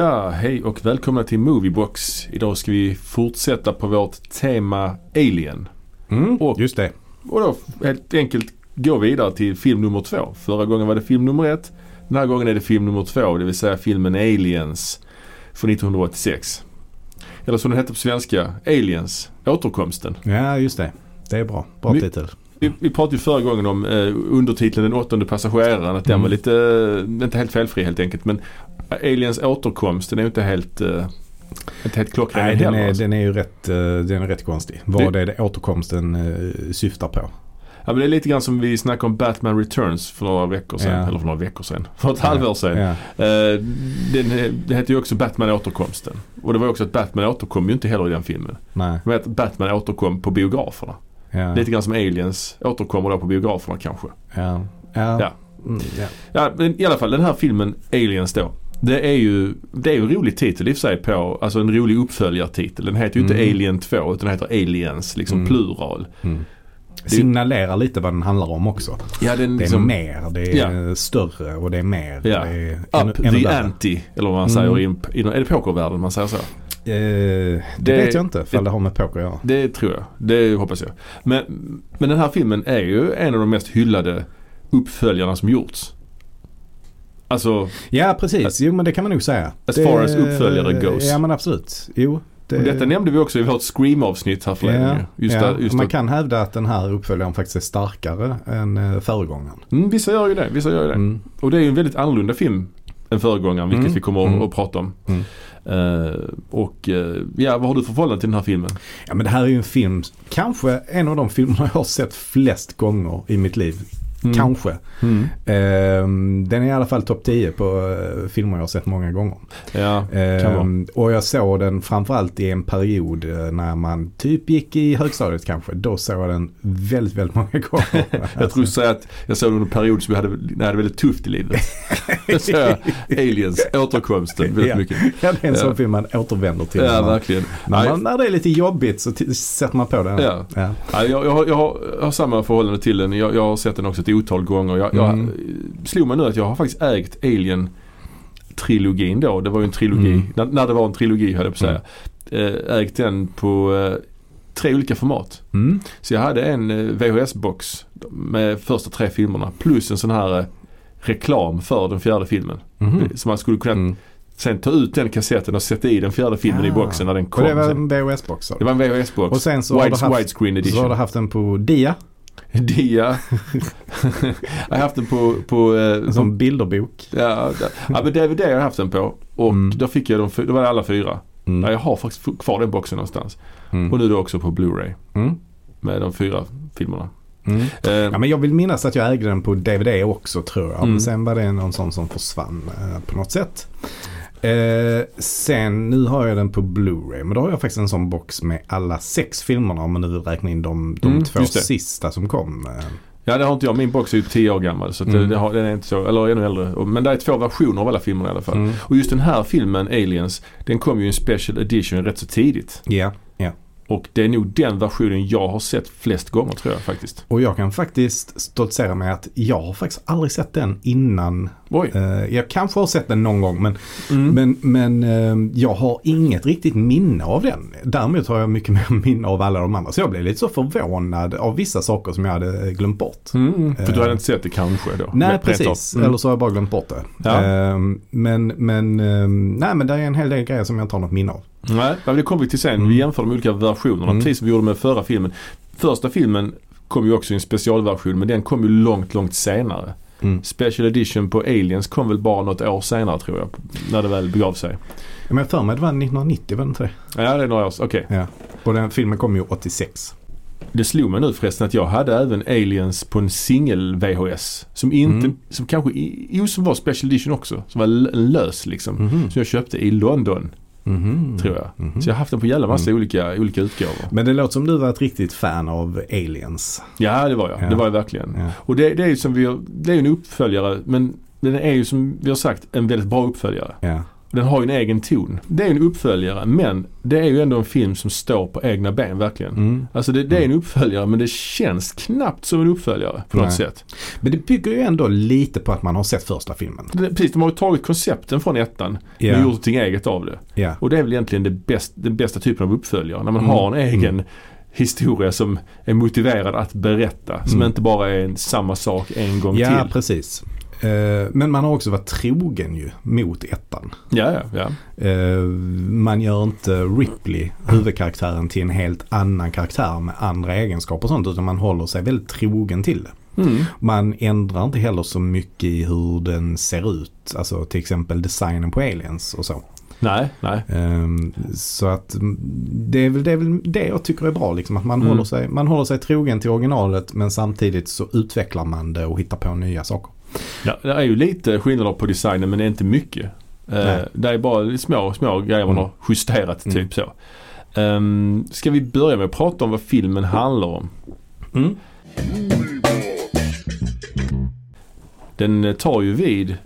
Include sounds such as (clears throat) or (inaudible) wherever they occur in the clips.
Ja, hej och välkomna till Moviebox. Idag ska vi fortsätta på vårt tema Alien. Mm, Och- just det. Och då helt enkelt gå vidare till film nummer två. Förra gången var det film nummer ett. Den här gången är det film nummer två, det vill säga filmen Aliens från 1986. Eller som den hette på svenska, Aliens, Återkomsten. Ja, just det. Det är bra. Bra My- titel. Vi, vi pratade ju förra gången om eh, undertiteln Den åttonde passageraren. Att den Mm. var lite, eh, inte helt felfri helt enkelt. Men Aliens återkomst den är ju inte helt, eh, inte helt klockren Nej, den är, alltså. den är ju rätt, eh, den är rätt konstig. Vad är det återkomsten eh, syftar på? Ja, men det är lite grann som vi snackade om Batman Returns för några veckor sedan. Ja. Eller för några veckor sedan. För ett halvår sedan. Ja. Eh, den, det heter ju också Batman återkomsten. Och det var ju också att Batman återkom ju inte heller i den filmen. Nej. Men att Batman återkom på biograferna. Ja. Lite grann som Aliens återkommer då på biograferna kanske. Ja. Ja. Ja. Mm, ja. Ja, men i alla fall den här filmen Aliens då. Det är ju, det är ju en rolig titel i och för sig på, alltså en rolig uppföljartitel. Den heter ju inte Mm. Alien 2 utan den heter Aliens, liksom Mm. plural. Mm. Signalerar lite vad den handlar om också. Ja, den Det är liksom, mer, det är större och det är mer. Ja. Det är up ännu, ännu the värre. ante, eller vad man säger Mm. i, i, är det pokervärlden man säger så? Eh, det, Det- vet jag inte ifall det har med poker att göra. Det tror jag. Det hoppas jag. Men, men den här filmen är ju en av de mest hyllade uppföljarna som gjorts. Alltså, Ja, precis. Jo, men det kan man nog säga. As det, far as uppföljare goes. Ja, men absolut. Jo. Det, och detta nämnde vi också i vårt Scream-avsnitt här förleden ja, ju. Just ja. där, just Man att- kan hävda att den här uppföljaren faktiskt är starkare än eh, föregångaren. Mm, vissa gör ju det. Vissa gör ju det. Mm. Och det är ju en väldigt annorlunda film än föregångaren, vilket Mm. vi kommer Mm. att, att prata om. Eh, och eh, ja, vad har du för förhållande till den här filmen? Ja, men det här är ju en film, kanske en av de filmerna jag har sett flest gånger i mitt liv. Mm. Kanske. Mm. Ehm, den är i alla fall topp 10 på eh, filmer jag har sett många gånger. Ja. Ehm, och jag såg den framförallt i en period eh, när man typ gick i högstadiet kanske. Då såg jag den väldigt, väldigt många (laughs) gånger. Jag tror du säger att jag såg under en period som jag hade, när jag hade väldigt tufft i livet. Då såg jag Aliens, återkomsten väldigt Ja. mycket. Ja, det är en Ja. sån film man återvänder till. Ja, man, verkligen. när, man, när det är lite jobbigt så sätter man på den. Ja. Ja. Ja, jag, jag, har, jag, har, jag har samma förhållande till den. Jag, jag har sett den också otal gånger. Jag, jag Mm. slog mig nu att jag har faktiskt ägt Alien-trilogin då. Det var ju en trilogi. Mm. När, när det var en trilogi höll jag på att säga. Eh, Ägt den på eh, tre olika format. Mm. Så jag hade en eh, VHS-box med första tre filmerna plus en sån här reklam för den fjärde filmen. Mhm. Så man skulle kunna Mm. sen ta ut den kassetten och sätta i den fjärde filmen i Ah. boxen när den kom. Och det var en VHS-box det var en VHS-box. Och sen så har, Wide, du haft, så har du haft den på dia, Dia. jag har haft den på, på, eh, som, bilderbok. ja, ja, ja men DVD har jag haft den på. Och Mm. då fick jag de, då var det alla fyra. Mm. Ja, jag har faktiskt kvar den boxen någonstans. Mm. Och nu då också på Blu-ray. Mm. Med de fyra filmerna. Mm. Eh, Ja, men jag vill minnas att jag ägde den på DVD också tror jag. Mm. Men sen var det någon sån som försvann eh, på något sätt. Eh, sen, nu har jag den på Blu-ray. Men då har jag faktiskt en sån box med alla sex filmerna om man nu vill räkna in de, de Mm, två sista som kom. Ja det har inte jag. Min box är ju tio år gammal. Så att det, Mm. det har, den är inte så, eller ännu äldre. Men det är två versioner av alla filmerna i alla fall. mm. Och just den här filmen, Aliens, den kom ju i en special edition rätt så tidigt. Ja, ja. Och det är nog den versionen jag har sett flest gånger tror jag faktiskt. Och jag kan faktiskt stoltsera med att jag har faktiskt aldrig sett den innan. Oj. Eh, jag kanske har sett den någon gång men Mm. Men, men eh, jag har inget riktigt minne av den. Däremot har jag mycket (laughs) mer minne av alla de andra. Så jag blev lite så förvånad av vissa saker som jag hade glömt bort. Mm, för du Eh. hade inte sett det kanske då? Nej, precis. Mm. Eller så har jag bara glömt bort det. Ja. Eh, men, men, eh, nej, men det är en hel del grejer som jag inte har något minne av. Nej, det kommer vi till sen. Mm. Vi jämför de olika versionerna, Mm. precis som vi gjorde med förra filmen. Första filmen kom ju också i en specialversion men den kom ju långt, långt senare. Mm. Special edition på Aliens kom väl bara något år senare tror jag. När det väl begav sig. Men jag för mig det var 1990, var det inte det? Ja, det är några år sedan. Okej. Ja. Och den filmen kom ju 86. Det slog mig nu förresten att jag hade även Aliens på en singel VHS. Som inte, Mm. som kanske, jo som var special edition också. Som var lös liksom. Mhm. Som jag köpte i London, Mhm. tror jag. Mhm. Så jag har haft den på jävla massa Mm. olika, olika utgåvor. Men det låter som du var ett riktigt fan av Aliens. Ja, det var jag. Ja. Det var jag verkligen. Ja. Och det, det är ju som vi har, det är en uppföljare men den är ju som vi har sagt en väldigt bra uppföljare. Ja. Den har ju en egen ton. Det är en uppföljare men det är ju ändå en film som står på egna ben verkligen. Mm. Alltså det, det är en uppföljare men det känns knappt som en uppföljare på något Nej. sätt. Men det bygger ju ändå lite på att man har sett första filmen. Det, precis, de har ju tagit koncepten från ettan och gjort någonting eget av det. Ja. Och det är väl egentligen det bäst, den bästa typen av uppföljare. När man Mm. har en egen Mm. historia som är motiverad att berätta. Som Mm. inte bara är samma sak en gång Ja, till. precis. Eh, Men man har också varit trogen ju mot ettan. Ja, ja, ja. Eh, Man gör inte Ripley, huvudkaraktären, till en helt annan karaktär med andra egenskaper och sånt. Utan man håller sig väldigt trogen till det. Mm. Man ändrar inte heller så mycket i hur den ser ut. Alltså till exempel designen på aliens och så. Nej, nej. Ehm, Så att mm, det är, väl, det är väl det jag tycker är bra. Liksom, att man, Mm. håller sig, man håller sig trogen till originalet men samtidigt så utvecklar man det och hittar på nya saker. Ja, det är ju lite skillnader på designen men det är inte mycket. Eh, Nej. det är bara små, små grejer man Mm. har justerat Mm. typ så. Um, ska vi börja med att prata om vad filmen handlar om? Mm. Den tar ju vid,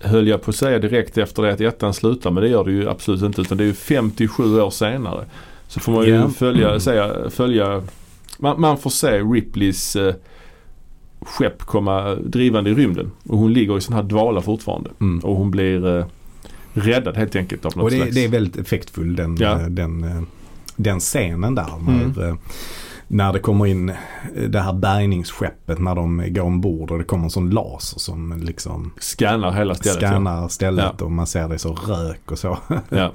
höll jag på att säga direkt efter det att ettan slutar men det gör det ju absolut inte utan det är ju 57 år senare. Så får man ju Ja. följa, Mm. säga, följa man, man får se Ripleys eh, skepp komma drivande i rymden och hon ligger i sån här dvala fortfarande. Mm. Och hon blir eh, räddad helt enkelt av något Och det, slags... det är väldigt effektfull den, Ja. eh, den, eh, den scenen där. När, Mm. eh, när det kommer in det här bärgningsskeppet när de går ombord och det kommer en sån laser som liksom Scannar hela stället. scannar stället Ja. och man ser det så rök och så. Ja.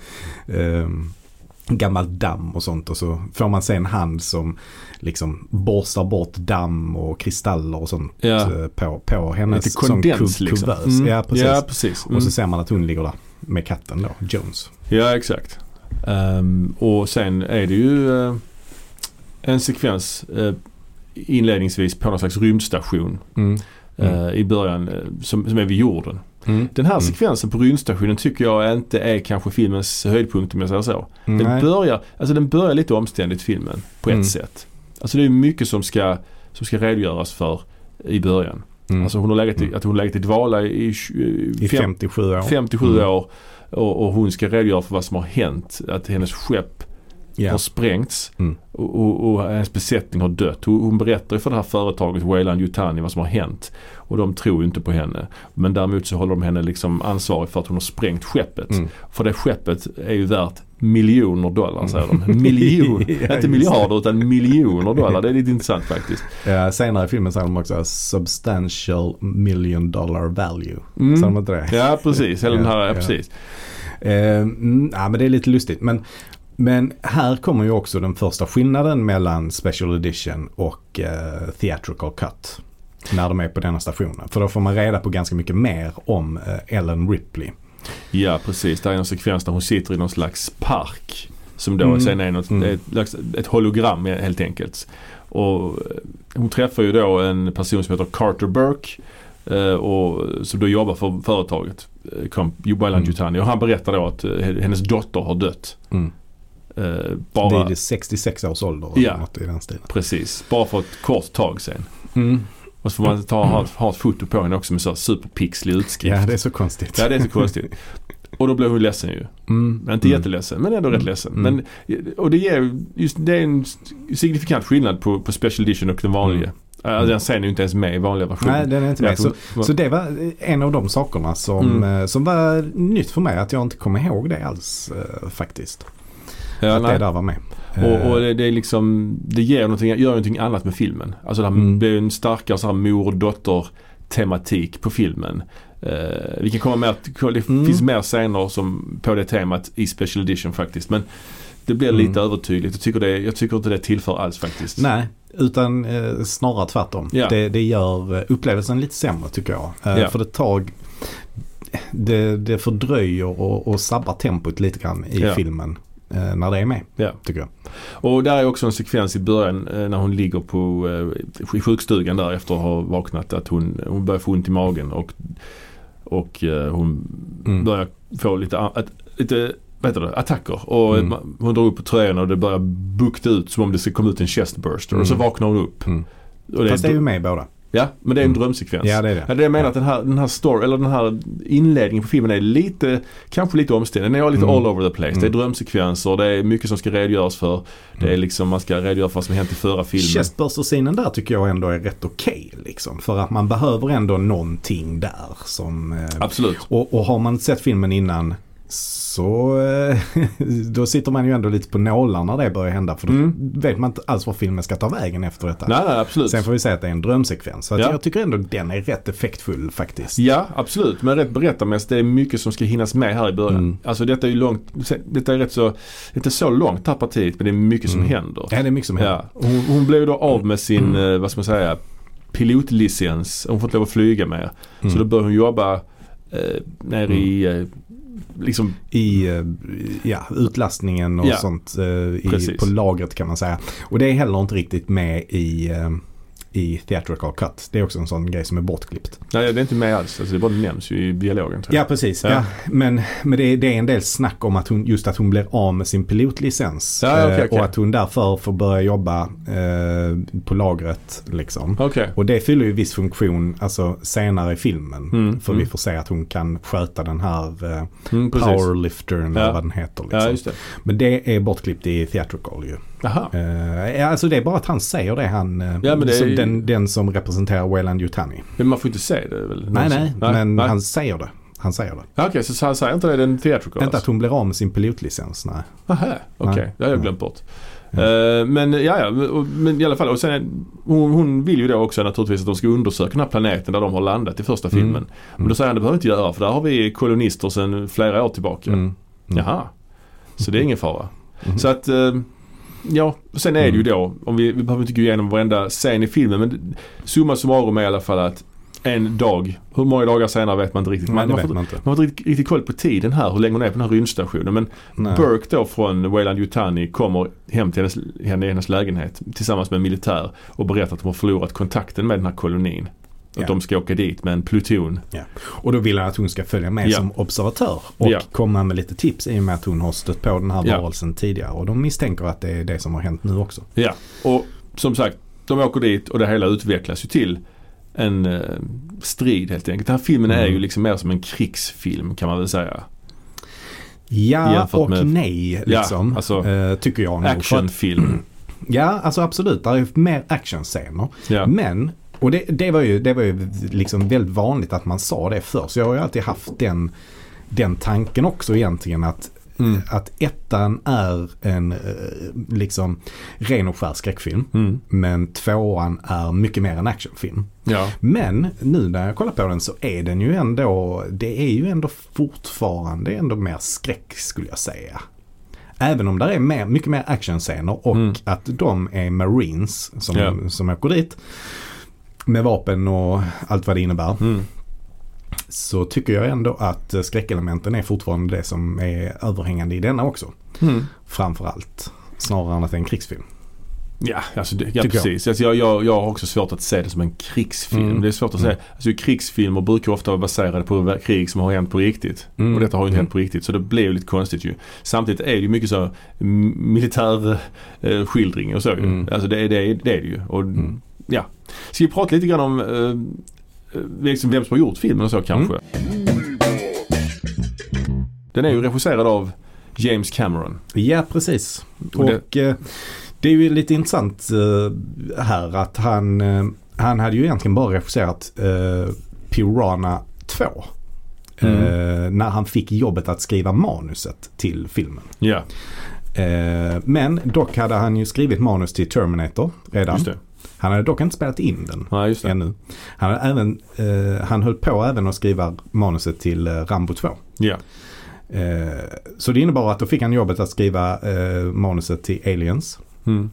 um, (laughs) gammalt damm och sånt och så får man se en hand som liksom borstar bort damm och kristaller och sånt Ja. eh, på, på hennes Lite kondens ku- liksom. kuvös. Ja, precis. Ja, precis. Mm. Och så ser man att hon ligger där med katten då, Jones. Ja, exakt. Ehm, och sen är det ju eh, en sekvens eh, inledningsvis på någon slags rymdstation Mm. eh, i början som, som är vid jorden. Mm. Den här Mm. sekvensen på rymdstationen tycker jag inte är kanske filmens höjdpunkt om jag säger så. Den Nej. börjar, alltså den börjar lite omständigt filmen på ett Mm. sätt. Alltså det är mycket som ska, som ska redogöras för i början. Mm. Alltså hon har legat i, Mm. att hon legat i dvala i, i, I fem, 57 år. 57 Mm. år och, och hon ska redogöra för vad som har hänt. Att hennes skepp Ja. har sprängts Mm. och, och, och hennes besättning har dött. Hon, hon berättar för det här företaget Wayland Yutani vad som har hänt. Och de tror inte på henne. Men däremot så håller de henne liksom ansvarig för att hon har sprängt skeppet. Mm. För det skeppet är ju värt miljoner dollar säger de. Mm. (laughs) Miljon, Ja, inte miljarder utan miljoner dollar. Det är lite intressant faktiskt. Ja, senare i filmen säger de också substantial million dollar value. Mm. Sa de inte det? Ja precis, hela den här, Ja, ja, ja. precis. Mm, ja, men det är lite lustigt. Men, men här kommer ju också den första skillnaden mellan Special Edition och eh, Theatrical Cut. När de är på denna stationen. För då får man reda på ganska mycket mer om eh, Ellen Ripley. Ja precis, det är en sekvens där hon sitter i någon slags park. Som då Mm. sen är något, Mm. ett, ett hologram helt enkelt. Och eh, hon träffar ju då en person som heter Carter Burke. eh, Och, som då jobbar för företaget. eh, Wayland Mm. Och han berättar då att hennes dotter har dött. Mm. Bara, Vid 66 års ålder. Ja. Något i den stilen. precis, bara för ett kort tag sen. Mm. Och så får man ta, ha, ha ett foto på henne också med så superpixlig utskrift. Ja, det är så konstigt. Ja, det är så konstigt. Och då blev hon ledsen ju. Mm. Men inte Mm. jätteledsen, men ändå rätt ledsen. Mm. Men, och det ger just, det är en signifikant skillnad på, på Special Edition och den vanliga. Mm. Alltså, den scenen är ju inte ens med i vanliga versionen. Nej, den är inte med. Så, så det var en av de sakerna som, Mm. eh, som var nytt för mig. Att jag inte kommer ihåg det alls eh, faktiskt. ja, att nej. det där var med. Och, och Eh, det, det är liksom, det ger någonting, gör någonting annat med filmen. Alltså det här Mm. blir en starkare så här mor och dotter tematik på filmen. Eh, vi kan komma med att det Mm. finns mer scener som, på det temat i Special Edition faktiskt. Men det blir Mm. lite övertydligt. Jag tycker, det, jag tycker inte det tillför alls faktiskt. Nej, utan eh, snarare tvärtom. Ja. Det, det gör eh, upplevelsen lite sämre tycker jag. Eh, Ja. För det tar det, det fördröjer och, och sabbar tempot lite grann i Ja. filmen. Eh, när det är med, Ja. tycker jag. Och där är också en sekvens i början eh, när hon ligger på eh, i sjukstugan där efter att ha vaknat att hon, hon börjar få ont i magen och, och hon Mm. börjar få lite, att, lite vad heter det, attacker. Och Mm. hon drar upp på tröjan och det börjar bukta ut som om det ska komma ut en chestburster. Och så Mm. vaknar hon upp. Mm. Och det, Fast det är ju med båda. Ja, men det är en Mm. drömsekvens. Ja det är det. Ja, det jag menar Ja. att den här, den här story, eller den här inledningen på filmen är lite, kanske lite omständig. Den är lite Mm. all over the place. Det är Mm. drömsekvenser, det är mycket som ska redogöras för. Det är Mm. liksom, man ska redogöra för vad som hänt i förra filmen. Chestburster-scenen där tycker jag ändå är rätt okej liksom. För att man behöver ändå någonting där som... Eh, Absolut. och, och har man sett filmen innan så eh, (laughs) då sitter man ju ändå lite på nålar när det börjar hända. För då Mm. vet man inte alls var filmen ska ta vägen efter detta. Nej, nej, absolut. Sen får vi säga att det är en drömsekvens. Så att Ja. jag tycker ändå den är rätt effektfull faktiskt. Ja, absolut. Men rätt berättarmässigt, det är mycket som ska hinnas med här i början. Mm. Alltså detta är ju långt, detta är rätt så, inte så långt här partiet, men det är mycket som Mm. händer. Ja, det är mycket som händer. Ja. Hon, hon blev då av med sin, Mm. eh, vad ska man säga, pilotlicens. Hon får inte lov att flyga mer. Mm. Så då började hon jobba eh, nere i, eh, liksom, I eh, ja, utlastningen och Ja, sånt eh, i, på lagret kan man säga. Och det är heller inte riktigt med i, eh, i Theatrical Cut. Det är också en sån grej som är bortklippt. nej det är inte med alls. Alltså det bara nämns ju i dialogen tror Ja jag. precis. Ja. Ja. Men, men det, är, det är en del snack om att hon, just att hon blir av med sin pilotlicens. Ja, okej, eh, okej. Och att hon därför får börja jobba eh, på lagret. Liksom. Okej. Och det fyller ju viss funktion alltså, senare i filmen. Mm, För mm. vi får se att hon kan sköta den här eh, Mm, powerliftern Ja. eller vad den heter. Liksom. Ja, det. Men det är bortklippt i theatrical ju. Aha. Eh, ja, alltså det är bara att han säger det han, eh, Ja, det är som ju- den, den som representerar Wayland Yutani. Men man får inte se det väl? Nej, någonsin? nej, men nej. han säger det. Han säger det. Okej, så han säger inte det den theatrical? Inte att hon blir av med sin pilotlicens, nej. Aha, okej. Nej. Det har jag Nej. glömt bort. Eh, men ja, ja, men- i alla fall. Och sen, hon, hon vill ju då också naturligtvis att de ska undersöka den här planeten där de har landat i första Mm. filmen. Men då säger han det behöver inte göra för där har vi kolonister sedan flera år tillbaka. Mm. Mm. Jaha. Så det är ingen fara. Mm. Så att eh, Ja, sen är det ju då, om vi, vi behöver inte gå igenom varenda scen i filmen men summa summarum är i alla fall att en dag, hur många dagar senare vet man inte riktigt. Nej, Man, man, får, man inte. man har inte riktigt, riktigt koll på tiden här, hur länge hon är på den här rymdstationen. Men Nej. Burke då från Wayland Yutani kommer hem till hennes, henne i hennes lägenhet tillsammans med en militär och berättar att de har förlorat kontakten med den här kolonin. Att Ja. de ska åka dit med en pluton. Och då vill han att hon ska följa med Ja. som observatör och Ja. komma med lite tips i och med att hon har stött på den här Ja. varelsen tidigare. Och de misstänker att det är det som har hänt nu också. Ja, och som sagt, de åker dit och det hela utvecklas ju till en eh, strid helt enkelt. Den här filmen är Mm. ju liksom mer som en krigsfilm kan man väl säga. Ja och med- nej Ja, liksom. alltså, eh, tycker jag nog. Actionfilm. Ja, alltså absolut. Det är mer actionscener. Ja. Men, och det, det, var ju, det var ju liksom väldigt vanligt att man sa det förr. Så jag har ju alltid haft den, den tanken också egentligen att, Mm. att ettan är en eh, liksom ren och skär skräckfilm. Mm. Men tvåan är mycket mer en actionfilm. Ja. Men nu när jag kollar på den så är den ju ändå, det är ju ändå fortfarande ändå mer skräck skulle jag säga. Även om det är mer, mycket mer actionscener och Mm. att de är marines som, Ja. som åker dit. Med vapen och allt vad det innebär. Mm. Så tycker jag ändå att skräckelementen är fortfarande det som är överhängande i denna också. Mm. Framförallt. Snarare än att det är en krigsfilm. Ja, alltså det, ja precis. Alltså jag, jag, jag har också svårt att se det som en krigsfilm. Mm. Det är svårt att Mm. säga. Alltså krigsfilmer brukar ofta vara baserade på krig som har hänt på riktigt. Mm. Och detta har ju inte Mm. hänt på riktigt så det blir ju lite konstigt ju. Samtidigt är det ju mycket så militär eh, skildring och så ju. Mm. Alltså det, är- det, det är det ju. Och, Mm. ja. Ska vi prata lite grann om eh, eh, liksom vem som har gjort filmen och så kanske? Den är ju regisserad av James Cameron. Ja, precis. Och det- Och eh, det är ju lite intressant eh, här att han, eh, han hade ju egentligen bara regisserat eh, Piranha 2. Mm. Eh, när han fick jobbet att skriva manuset till filmen. Ja, Eh, men dock hade han ju skrivit manus till Terminator redan. just det. Han hade dock inte spelat in den Ja, just det. ännu. Han, hade även, eh, han höll på även att skriva manuset till eh, Rambo 2. Ja. Eh, så det innebar att då fick han jobbet att skriva eh, manuset till Aliens. Mm.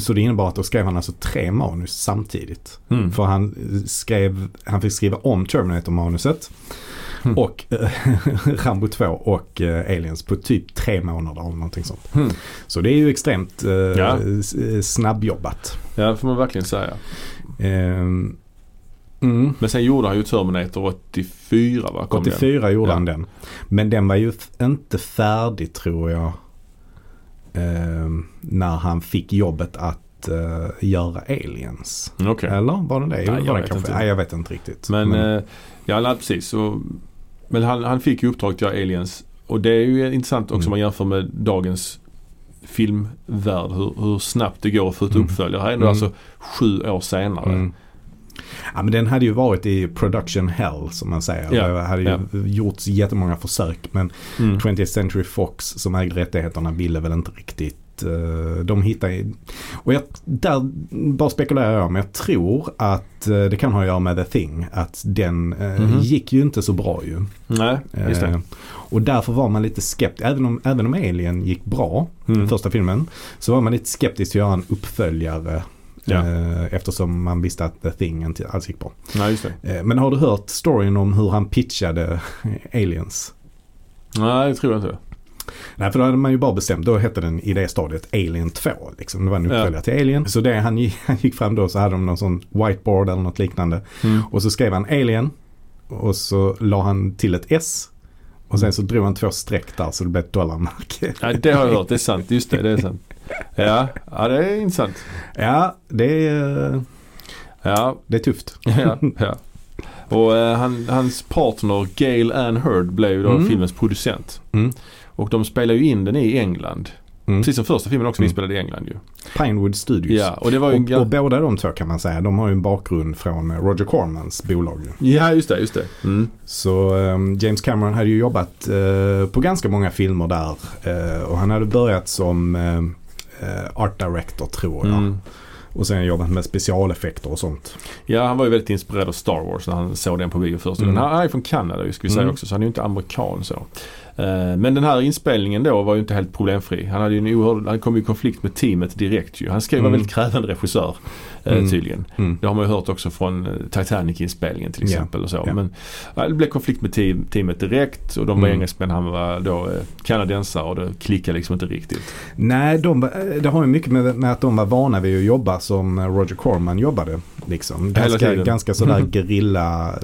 Så det innebar att då skrev han alltså tre manus samtidigt. Mm. För han skrev, han fick skriva om Terminator-manuset. Mm. (laughs) Och eh, (laughs) Rambo 2 och eh, Aliens på typ tre månader eller någonting sånt. Mm. Så det är ju extremt eh, Ja. eh, snabbjobbat. Ja, det får man verkligen säga. Ehm, mm. Men sen gjorde han ju Terminator 84 va? Kom den? 84 gjorde Ja. han den. Men den var ju inte färdig tror jag. ehm, när han fick jobbet att uh, göra Aliens. Okej. Eller var det det? Nej, jag vet kanske? inte. Nej, jag vet inte riktigt. Men, eh, ja precis. Så, men han, han fick ju uppdrag att göra Aliens. Och det är ju intressant också Mm. om man jämför med dagens filmvärld. Hur, hur snabbt det går att få ut Mm. uppföljare. Här är ändå Mm. alltså sju år senare. Mm. Ja, men den hade ju varit i production hell som man säger. Ja, Det hade ju ja. gjorts jättemånga försök men Mm. 20th Century Fox som ägde rättigheterna ville väl inte riktigt eh, de hittade, och jag, där bara spekulerar jag men jag tror att eh, det kan ha att göra med The Thing. Att den eh, Mhm. gick ju inte så bra ju. Nej, just det. Och därför var man lite skeptisk. Även om, även om Alien gick bra, Mm. första filmen, så var man lite skeptisk till att göra en uppföljare. Ja. Eftersom man visste att The Thing inte alls gick bra. Nej, just det. Men har du hört storyn om hur han pitchade (laughs) Aliens? Nej, det tror jag inte. Nej, för då hade man ju bara bestämt. Då hette den i det stadiet Alien 2. Liksom. Det var en Ja. uppföljare till Alien. Så det han, gick- han gick fram då så hade de någon sån whiteboard eller något liknande. Mm. Och så skrev han Alien. Och så la han till ett S. Och sen så drog han två streck där så det blev ett dollarmärke. Nej, det har jag hört. Det är sant. Just det, det är sant. Ja, ja det är intressant. Ja, det är, Ja, det är tufft. (laughs) ja, ja. Och eh, han, hans partner Gail Ann Hurd blev ju då Mm. filmens producent. Mm. Och de spelar ju in den i England. Mm. Precis som första filmen också Mm. inspelad i England ju. Pinewood Studios. Ja, och det var ju Och, och båda de två kan man säga, de har ju en bakgrund från Roger Cormans bolag. ju. Ja, just det, just det. Mm. Så ehm, James Cameron hade ju jobbat eh, på ganska många filmer där. Eh, och han hade börjat som eh, art director tror jag. Mm. Och sen jobbat med specialeffekter och sånt. Ja, han var ju väldigt inspirerad av Star Wars när han såg den på bio första Mm. gången. Han är från Kanada ju, ska vi säga Mm. också, så han är ju inte amerikan så. Eh, Men den här inspelningen då var ju inte helt problemfri. Han, hade ju en oerhörd, han kom i konflikt med teamet direkt ju. Han skrev var Mm. väldigt krävande regissör eh, Mm. tydligen. Mm. Det har man ju hört också från eh, Titanic-inspelningen till Ja, exempel och så. ja. Men ja, det blev konflikt med team, teamet direkt och de var Mm. engelsmän, han var då kanadensare och det klickade liksom inte riktigt. Nej, de, det har ju mycket med, med att de var vana vid att jobba som Roger Corman jobbade. Liksom. Ganska, ganska sådär gerilla eh,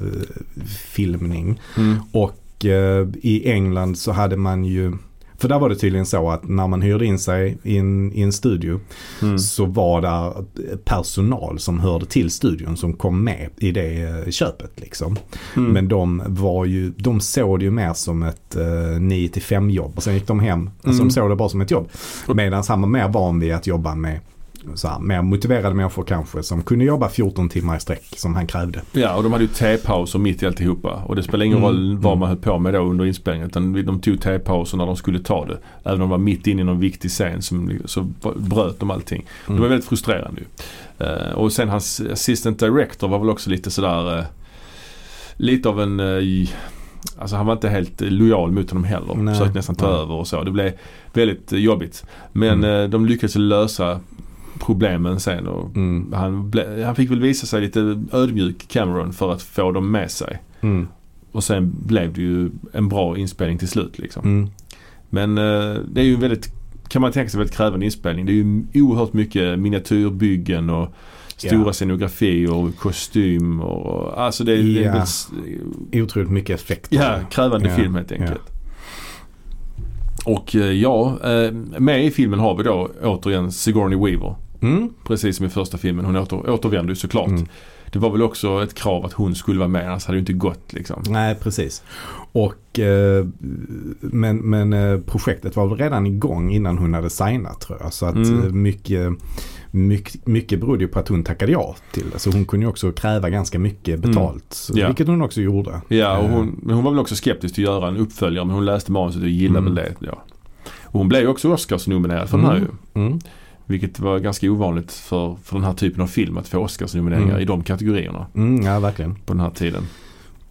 filmning. Mm. Och eh, i England så hade man ju för där var det tydligen så att när man hyrde in sig i en, i en studio Mm. så var där personal som hörde till studion som kom med i det eh, köpet. Liksom. Mm. Men de var ju, de såg det ju mer som ett eh, 9 till 5 jobb och sen gick de hem. Alltså Mm. de såg det bara som ett jobb. Medan han var mer van vid att jobba med så här, mer motiverade människor kanske som kunde jobba 14 timmar i sträck som han krävde. Ja, och de hade ju tepauser mitt i alltihopa. Och det spelar ingen Mm, roll vad mm. man höll på med då under inspelningen. Utan de tog tepauser när de skulle ta det. Även om de var mitt inne i någon viktig scen som, så bröt de allting. Det var väldigt frustrerande ju. Eh, och sen hans assistant director var väl också lite sådär eh, Lite av en eh, Alltså han var inte helt lojal mot honom heller. Nej, Försökte nästan ta nej. över och så. Det blev väldigt jobbigt. Men Mm. de lyckades lösa problemen sen och Mm. han, ble, han fick väl visa sig lite ödmjuk Cameron för att få dem med sig. Mm. Och sen blev det ju en bra inspelning till slut liksom. Mm. Men eh, det är ju väldigt, kan man tänka sig, väldigt krävande inspelning. Det är ju oerhört mycket miniatyrbyggen och stora Ja. scenografi och kostym och alltså det är, det är Ja. väldigt, Otroligt mycket effekter. ja, krävande Ja, film helt enkelt. Och eh, ja, eh, med i filmen har vi då återigen Sigourney Weaver. Mm. Precis som i första filmen. Hon åter, återvänder ju såklart. Mm. Det var väl också ett krav att hon skulle vara med annars hade det inte gått liksom. Nej, precis. Och, eh, men men eh, projektet var väl redan igång innan hon hade signat tror jag. Så att Mm. eh, mycket, mycket, mycket berodde på att hon tackade ja till det. Så hon kunde ju också kräva ganska mycket betalt. Så, Ja. Vilket hon också gjorde. Ja, och Eh, hon, men hon var väl också skeptisk till att göra en uppföljare men hon läste manuset och gillade Mm. väl det. Ja. Och hon blev ju också Oscars-nominerad för den här ju. Mm. Vilket var ganska ovanligt för, för den här typen av film att få Oscars-nomineringar Mm. i de kategorierna Mm, ja, verkligen. på den här tiden.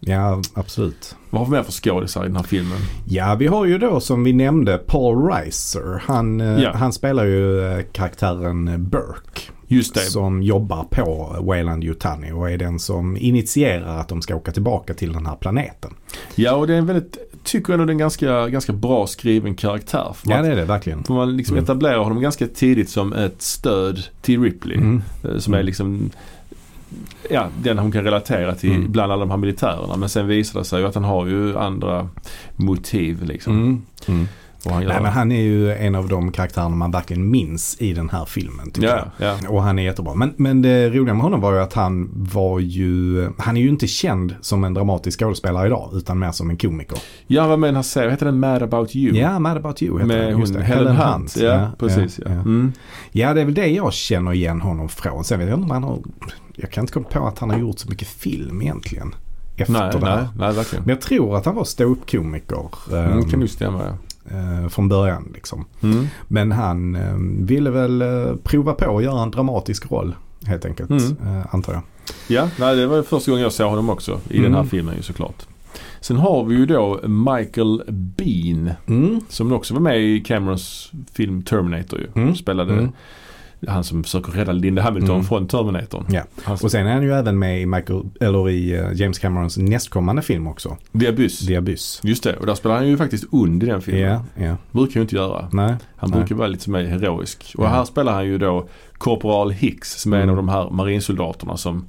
Ja, absolut. Vad har vi mer för skådisar i den här filmen? Ja, vi har ju då som vi nämnde Paul Reiser. Han, eh, Ja. han spelar ju eh, karaktären Burke. Just det. Som jobbar på Wayland Yutani och är den som initierar att de ska åka tillbaka till den här planeten. Ja, och det är en väldigt, tycker ändå det är en ganska, ganska bra skriven karaktär. För Ja, man, det är det verkligen. för man liksom Mm. etablerar honom ganska tidigt som ett stöd till Ripley. Mm. Eh, Som är Mm. liksom Ja, den hon kan relatera till Mm. bland alla de här militärerna. Men sen visar det sig ju att han har ju andra motiv liksom. Mm. Han. Nej men han är ju en av de karaktärerna man verkligen minns i den här filmen tycker ja, ja. jag. Och han är jättebra. Men, men det roliga med honom var ju att han var ju, han är ju inte känd som en dramatisk skådespelare idag utan mer som en komiker. ja, vad här serien, heter den Mad About You? Ja, Mad About You heter Med den. Just hon det. Helen Hunt. Ja, precis ja. Ja, ja. Mm. ja, det är väl det jag känner igen honom från. Sen vet jag inte om han har, jag kan inte komma på att han har gjort så mycket film egentligen. Efter Nej, det nej, här. nej, verkligen. Men jag tror att han var ståuppkomiker Mm, eh, det kan nog stämma ja. Eh, från början. Liksom. Mm. Men han eh, ville väl eh, prova på att göra en dramatisk roll helt enkelt. Mm. Eh, antar jag. Ja, nej, det var första gången jag såg honom också i Mm. den här filmen ju såklart. Sen har vi ju då Michael Bean Mm. som också var med i Camerons film Terminator ju. Mm. Spelade Mm. Han som försöker rädda Linda Hamilton Mm. från Terminatorn. Ja. Och sen är han ju även med i, Michael, eller i eh, James Camerons nästkommande film också. The Abyss. The Abyss. Just det, och där spelar han ju faktiskt ond i den filmen. Ja, ja. Brukar ju inte göra. Nej. Han Nej. brukar vara lite mer heroisk. Och Ja. här spelar han ju då Korporal Hicks som är en Mm. av de här marinsoldaterna som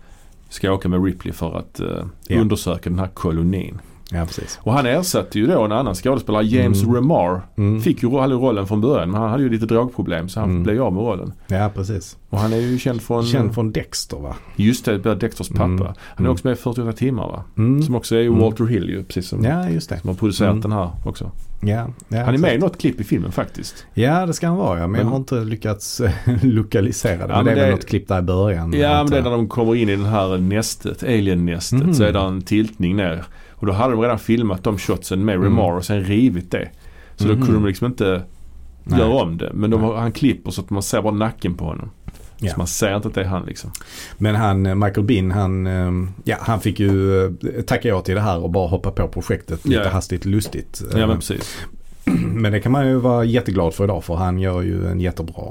ska åka med Ripley för att eh, Ja. undersöka den här kolonin. Ja, precis. Och han ersatte ju då en annan skådespelare, James Mm. Remar. Mm. Fick ju ju rollen från början men han hade ju lite drogproblem så han Mm. blev av med rollen. Ja, precis. Och han är ju känd från, Känd från Dexter va? just det, Dexters pappa. Mm. Han är Mm. också med i 48 timmar va? Mm. Som också är Mm. Walter Hill ju, precis som, Ja, just det. som har producerat den här också. Ja, ja, Han är med i något klipp i filmen faktiskt. Ja, det ska han vara ja. Men jag har inte lyckats eh, (laughs) lokalisera det. Ja, men det är väl det- något klipp där i början. Ja men det är när de kommer in i den här nästet, alien-nästet, så är det en tiltning ner. Och då hade de redan filmat de shotsen med Mm. Remar och sen rivit det. Så Mhm. då kunde de liksom inte Nej. göra om det. Men de, han klipper så att man ser bara nacken på honom. Ja. Så man ser inte att det är han liksom. Men han, eh, Michael Bean, han, eh, ja, han fick ju eh, tacka ja till det här och bara hoppa på projektet lite Ja. hastigt lustigt. Ja men precis. (clears throat) Men det kan man ju vara jätteglad för idag för han gör ju en jättebra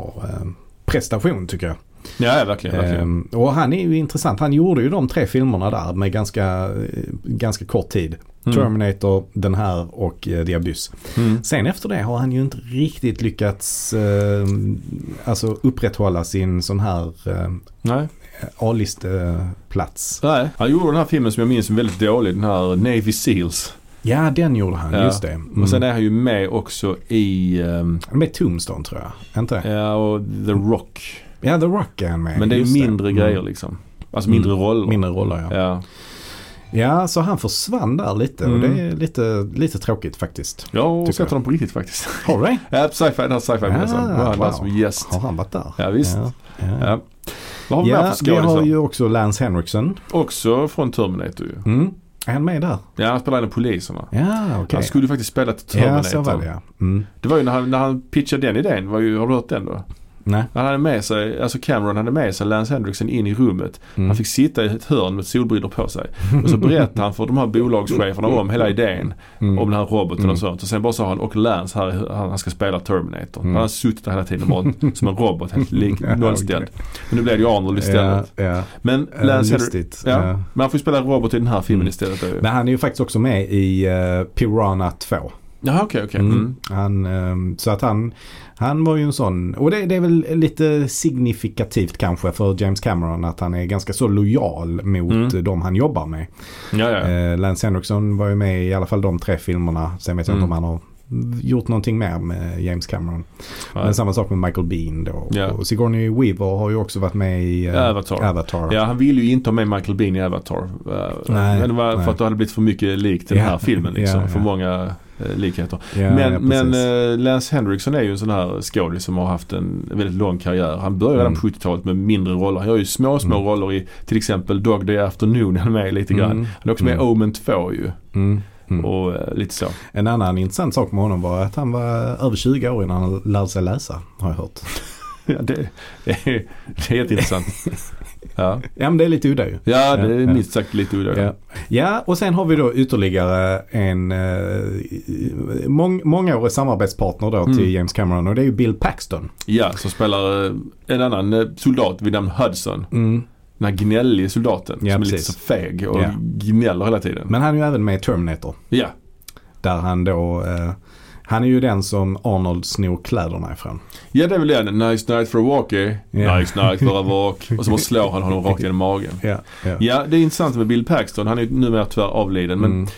prestation tycker jag. Ja, verkligen. verkligen. Ehm, och han är ju intressant. Han gjorde ju de tre filmerna där med ganska, eh, ganska kort tid. Mm. Terminator, den här och eh, The Abyss. Mm. Sen efter det har han ju inte riktigt lyckats eh, alltså upprätthålla sin sån här eh. A-listeplats. Nej. Han gjorde den här filmen som jag minns väldigt dålig. Den här Navy Seals. Ja, den gjorde han. Ja. Just det. Mm. Och sen är han ju med också i um, med Tombstone tror jag. Inte? ja, och The Rock. Ja, The Rock är han med. Men det är ju mindre Mm. grejer liksom. Alltså mindre Mm. roller. Mindre roller ja. Ja. Ja, så han försvann där lite och Mm. det är lite, lite tråkigt faktiskt. Har Tycker sett honom på riktigt faktiskt. Har (laughs) du det? Ja, på sci-fi, den här. Då var han där wow. som gäst. Har han varit där? Ja, visst. Ja, ja. Ja. Vad har vi mer ja för vi har skådisar? ju också Lance Henriksen. Också från Terminator ju. Mm. Är han med där? Ja, han spelar en av poliserna. Ja, okej. Han skulle ju faktiskt spela till Ja, Terminator. så var det ja. Mm. Det var ju när han, när han pitchade den idén. Var ju, har du hört den då? Nej. Han hade med sig, alltså Cameron hade med sig Lance Henriksen in i rummet. Mm. Han fick sitta i ett hörn med solbrillor på sig. Och så berättade han för de här bolagscheferna om hela idén. Mm. Om den här roboten Mm. och sånt. Och sen bara sa han, och Lance här, han, han ska spela Terminator. Mm. Han har suttit där hela tiden bara (laughs) som en robot, helt lik, nollställd. Men nu blev det ju Arnold istället. Ja, ja. Men Lance Henriksen, Lustigt. ja. Men han får ju spela robot i den här filmen Mm. istället. Men han är ju faktiskt också med i uh, Piranha 2. Jaha okej okej. Mm. Mm. Han, ehm, så att han, han var ju en sån, och det, det är väl lite signifikativt kanske för James Cameron att han är ganska så lojal mot Mm. de han jobbar med. Ja ja. Eh, Lance Henriksen var ju med i alla fall de tre filmerna. Sen vet jag Mm. inte om han har gjort någonting mer med James Cameron. Nej. Men samma sak med Michael Bean då. Ja. Och Sigourney Weaver har ju också varit med i eh, Avatar. Avatar. Ja, han ville ju inte ha med Michael Bean i Avatar. Uh, Nej, men det var nej. för att det hade blivit för mycket likt den Ja, här filmen liksom. (laughs) ja, För ja. många likheter. Ja, men ja, men eh, Lance Henriksen är ju en sån här skådis som har haft en väldigt lång karriär. Han började Mm. på 70-talet med mindre roller. Han gör ju små, små Mm. roller i till exempel Dog Day Afternoon. Han är med lite grann. Mm. Han är också med i Mm. Omen 2 ju. Mm. Mm. Och eh, lite så. En annan intressant sak med honom var att han var över 20 år innan han lärde sig läsa. Har jag hört. Ja, det, (laughs) det, är, det är jätteintressant. Ja. Ja men det är lite udda ju. ja, det är minst sagt lite udda. Ja. ja, och sen har vi då ytterligare en eh, mång, mångårig samarbetspartner då till Mm. James Cameron och det är ju Bill Paxton. Ja, som spelar eh, en annan eh, soldat vid namn Hudson. Mm. Den här gnälliga soldaten Ja, som är lite precis. så feg och Ja. gnäller hela tiden. Men han är ju även med i Terminator. ja, Där han då, eh, han är ju den som Arnold snor kläderna ifrån. ja, det är väl den. Nice night for a walkie. Ja. Nice night for a walk. Och så bara slår han honom rakt genom magen. Ja, ja. Ja, det är intressant med Bill Paxton. Han är ju numera tyvärr avliden. Men Mm.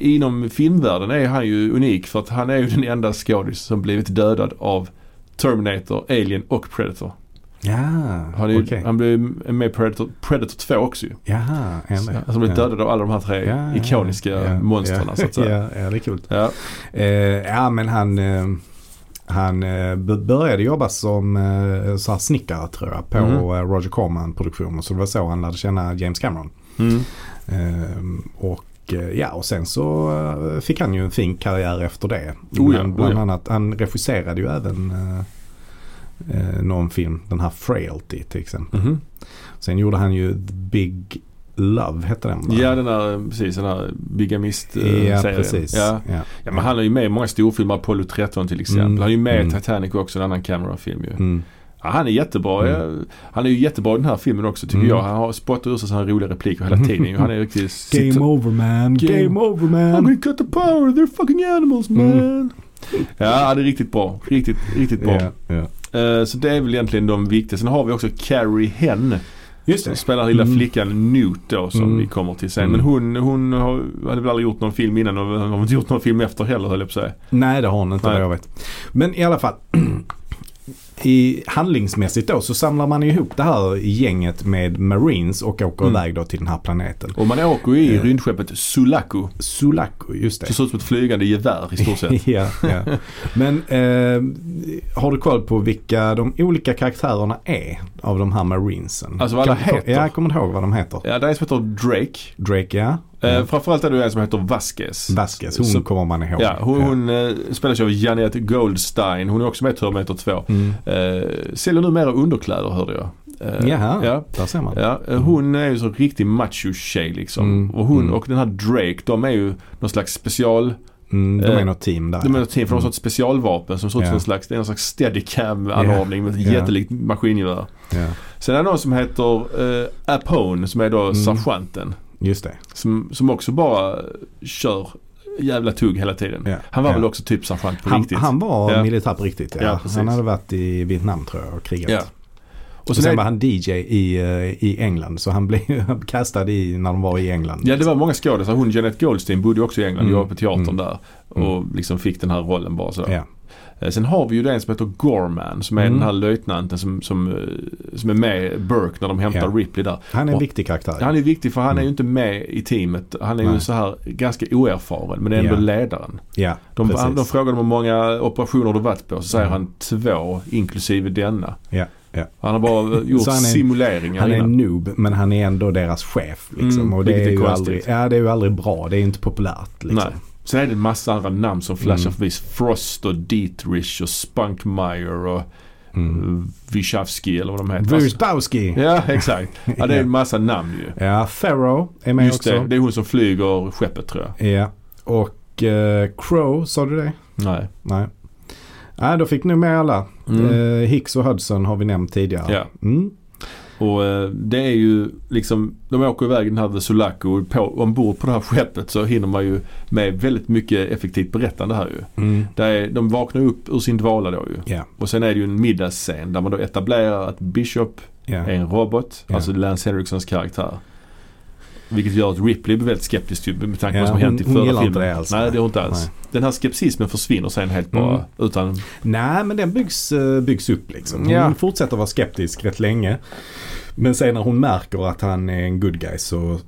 inom filmvärlden är han ju unik för att han är ju den enda skådis som blivit dödad av Terminator, Alien och Predator. Ja, Han, är okej. han blev med i Predator, Predator 2 också ju. Jaha, är han blev ja. dödad av alla de här tre Ja, ikoniska ja, monstren ja, så. (laughs) Ja, ja, det är kul. Ja. Eh, ja, men han, eh, han b- började jobba som så här snickare tror jag på eh, Roger Corman-produktioner. Så det var så han lärde känna James Cameron. Mm. Och ja, och sen så fick han ju en fin karriär efter det. Oh ja, bland oh ja. annat, han regisserade ju även eh, någon film, den här Frailty till exempel. Mhm. Sen gjorde han ju The Big Love, hette den va? Ja den där, precis den där bigamist eh, Ja, precis. Ja. Ja. ja men han är ju med i många storfilmer, Apollo 13 till exempel. Mm. Han är ju med i Mm. Titanic också, en annan Cameron-film ju. Mm. Ja, han är jättebra. Mm. Han är ju jättebra i den här filmen också tycker Mm. jag. Han har spottat ur sig sådana roliga repliker hela tiden. Han är riktigt... (laughs) Game over man, game, Game- over I'm man. gonna cut the power, they're fucking animals man. Mm. Ja, det är riktigt bra. Riktigt, riktigt bra. Ja, ja. Eh, så det är väl egentligen de viktiga. Sen har vi också Carrie Henn. Just Som det. spelar lilla Mm. flickan Newt då som Mm. vi kommer till sen. Mm. Men hon, hon har, hade väl aldrig gjort någon film innan och har inte gjort någon film efter heller höll jag på att säga. Nej det har hon inte Nej. vad jag vet. Men i alla fall. (clears throat) I handlingsmässigt då så samlar man ihop det här gänget med Marines och åker Mm. iväg då till den här planeten. Och man åker ju i Eh. rymdskeppet Sulaku. Sulaku, just Det det. ser ut som ett flygande gevär i stort sett. (laughs) ja, ja. Men eh, har du koll på vilka de olika karaktärerna är av de här Marinesen? Alltså vad alla heter? Ja, jag kommer inte ihåg vad de heter. Ja, det är en som heter Drake. Drake, ja. Eh, ja. framförallt är det en som heter Vasquez. Vasquez, hon Så- kommer man ihåg. Ja, hon, hon eh, spelas av Janet Goldstein. Hon är också med i Terminator 2. Mm. Eh, säljer numera underkläder hörde jag. Eh, Jaha, Ja, där ser man. ja, eh, hon är ju så riktig macho-tjej liksom. Mm, Och hon mm. och den här Drake, de är ju någon slags special... Mm, de är Eh, något team där. De är ett team för de har Mm. ett specialvapen som ser ut som en slags, det är en slags steadicam-anordning med ett Ja. jättelikt maskingevär. Ja, Sen är det någon som heter eh, Apone som är då Mm. sergeanten. just det. Som, som också bara kör jävla tugg hela tiden. Ja. Han var ja. väl också typ sergeant på han, riktigt. han var Ja. militär på riktigt. Ja. Han hade varit i Vietnam tror jag och krigat. Och Och sen, sen, var han DJ i, eh, i England så han blev (laughs) kastad i när de var i England. ja det var många skådisar. Hon Janet Goldstein bodde också i England. Mm. Jobbade på teatern Mm. där. Och liksom fick den här rollen bara sådär. Eh, Sen har vi ju den som heter Gorman som är Mm. den här löjtnanten som, som, eh, som är med Burke när de hämtar Ja. Ripley där. Han är en Och- viktig karaktär. Han är viktig för han är Mm. ju inte med i teamet. Han är ju Nej. så här ganska oerfaren men är ändå Ja. ledaren. ja, De, han, de frågar hur många operationer du varit på så säger Mm. han två inklusive denna. Ja, ja. Han har bara (laughs) gjort han är- simuleringar Han är en noob men han är ändå deras chef. Liksom. Mm, och det är, är ju aldrig, ja, det är ju aldrig bra. Det är inte populärt. Liksom. Sen är det en massa andra namn som flashar Mm. förbi. Frost och Dietrich och Spunkmeyer och Mm. uh, Wyszewski eller vad de heter. Wurzbowski. Ja exakt. Ja det är en (laughs) massa namn ju. Ja, Farrow är med Just också. det, det är hon som flyger skeppet tror jag. Ja. Och eh, Crow, sa du det? Nej. Nej. Nej, då fick ni med alla. Mm. Eh, Hicks och Hudson har vi nämnt tidigare. Ja. Mm. Och eh, det är ju liksom, de åker iväg den här The Sulaco och på, ombord på det här skeppet så hinner man ju med väldigt mycket effektivt berättande här ju. Mm. Där är, de vaknar upp ur sin dvala då ju. Ja. Och sen är det ju en middagsscen där man då etablerar att Bishop Ja. är en robot, Ja. alltså Lance Henriksons karaktär. Vilket gör att Ripley blir väldigt skeptisk ju med tanke på Ja, vad som hänt i förra filmen. inte det alls. Nej det gör hon inte alls. Nej. Den här skepsismen försvinner sen helt bara Mm. utan Nej, men den byggs, eh, byggs upp liksom. Hon Ja. fortsätter vara skeptisk rätt länge. Men sen när hon märker att han är en good guy så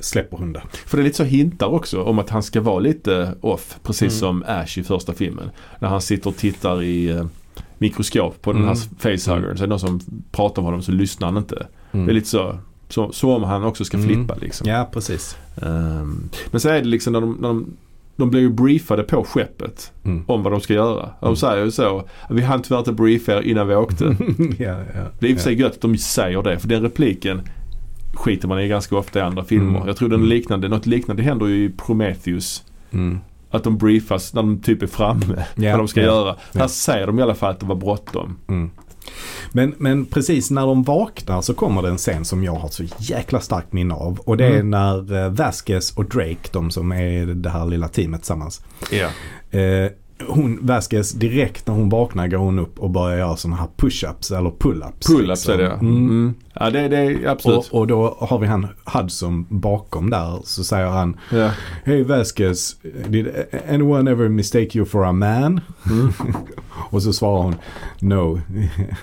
släpper hon det. För det är lite så hintar också om att han ska vara lite off. Precis Mm. som Ash i första filmen. När han sitter och tittar i eh, mikroskop på den här Mm. facehuggern. Så är det någon som pratar med honom så lyssnar han inte. Mm. Det är lite så. Så, så om han också ska Mm. flippa liksom. Ja, precis. Ehm, men så är det liksom när de, när de de blir ju briefade på skeppet Mm. om vad de ska göra. De Mm. säger ju så. Vi hann tyvärr inte briefa er innan vi åkte. (laughs) ja, ja. Det är i och för sig gött att de säger det. För den repliken skiter man i ganska ofta i andra filmer. Mm. Jag tror den Mm. liknande, något liknande händer ju i Prometheus. Mm. Att de briefas när de typ är framme. Ja, vad de ska ja, göra. ja. Här säger de i alla fall att det var bråttom. Mm. Men, men precis när de vaknar så kommer det en scen som jag har så jäkla starkt minne av. Och det är Mm. när eh, Vasquez och Drake, de som är det här lilla teamet tillsammans, Ja. eh, hon, Vasquez, direkt när hon vaknar går hon upp och börjar göra sådana här push-ups eller pull-ups. Pull-ups liksom. är det Mm. mm. Ja det, det är absolut. Och, och då har vi han Hudson bakom där. Så säger han ja. Hey Vasquez, did anyone ever mistake you for a man? Mm. (laughs) och så svarar hon No,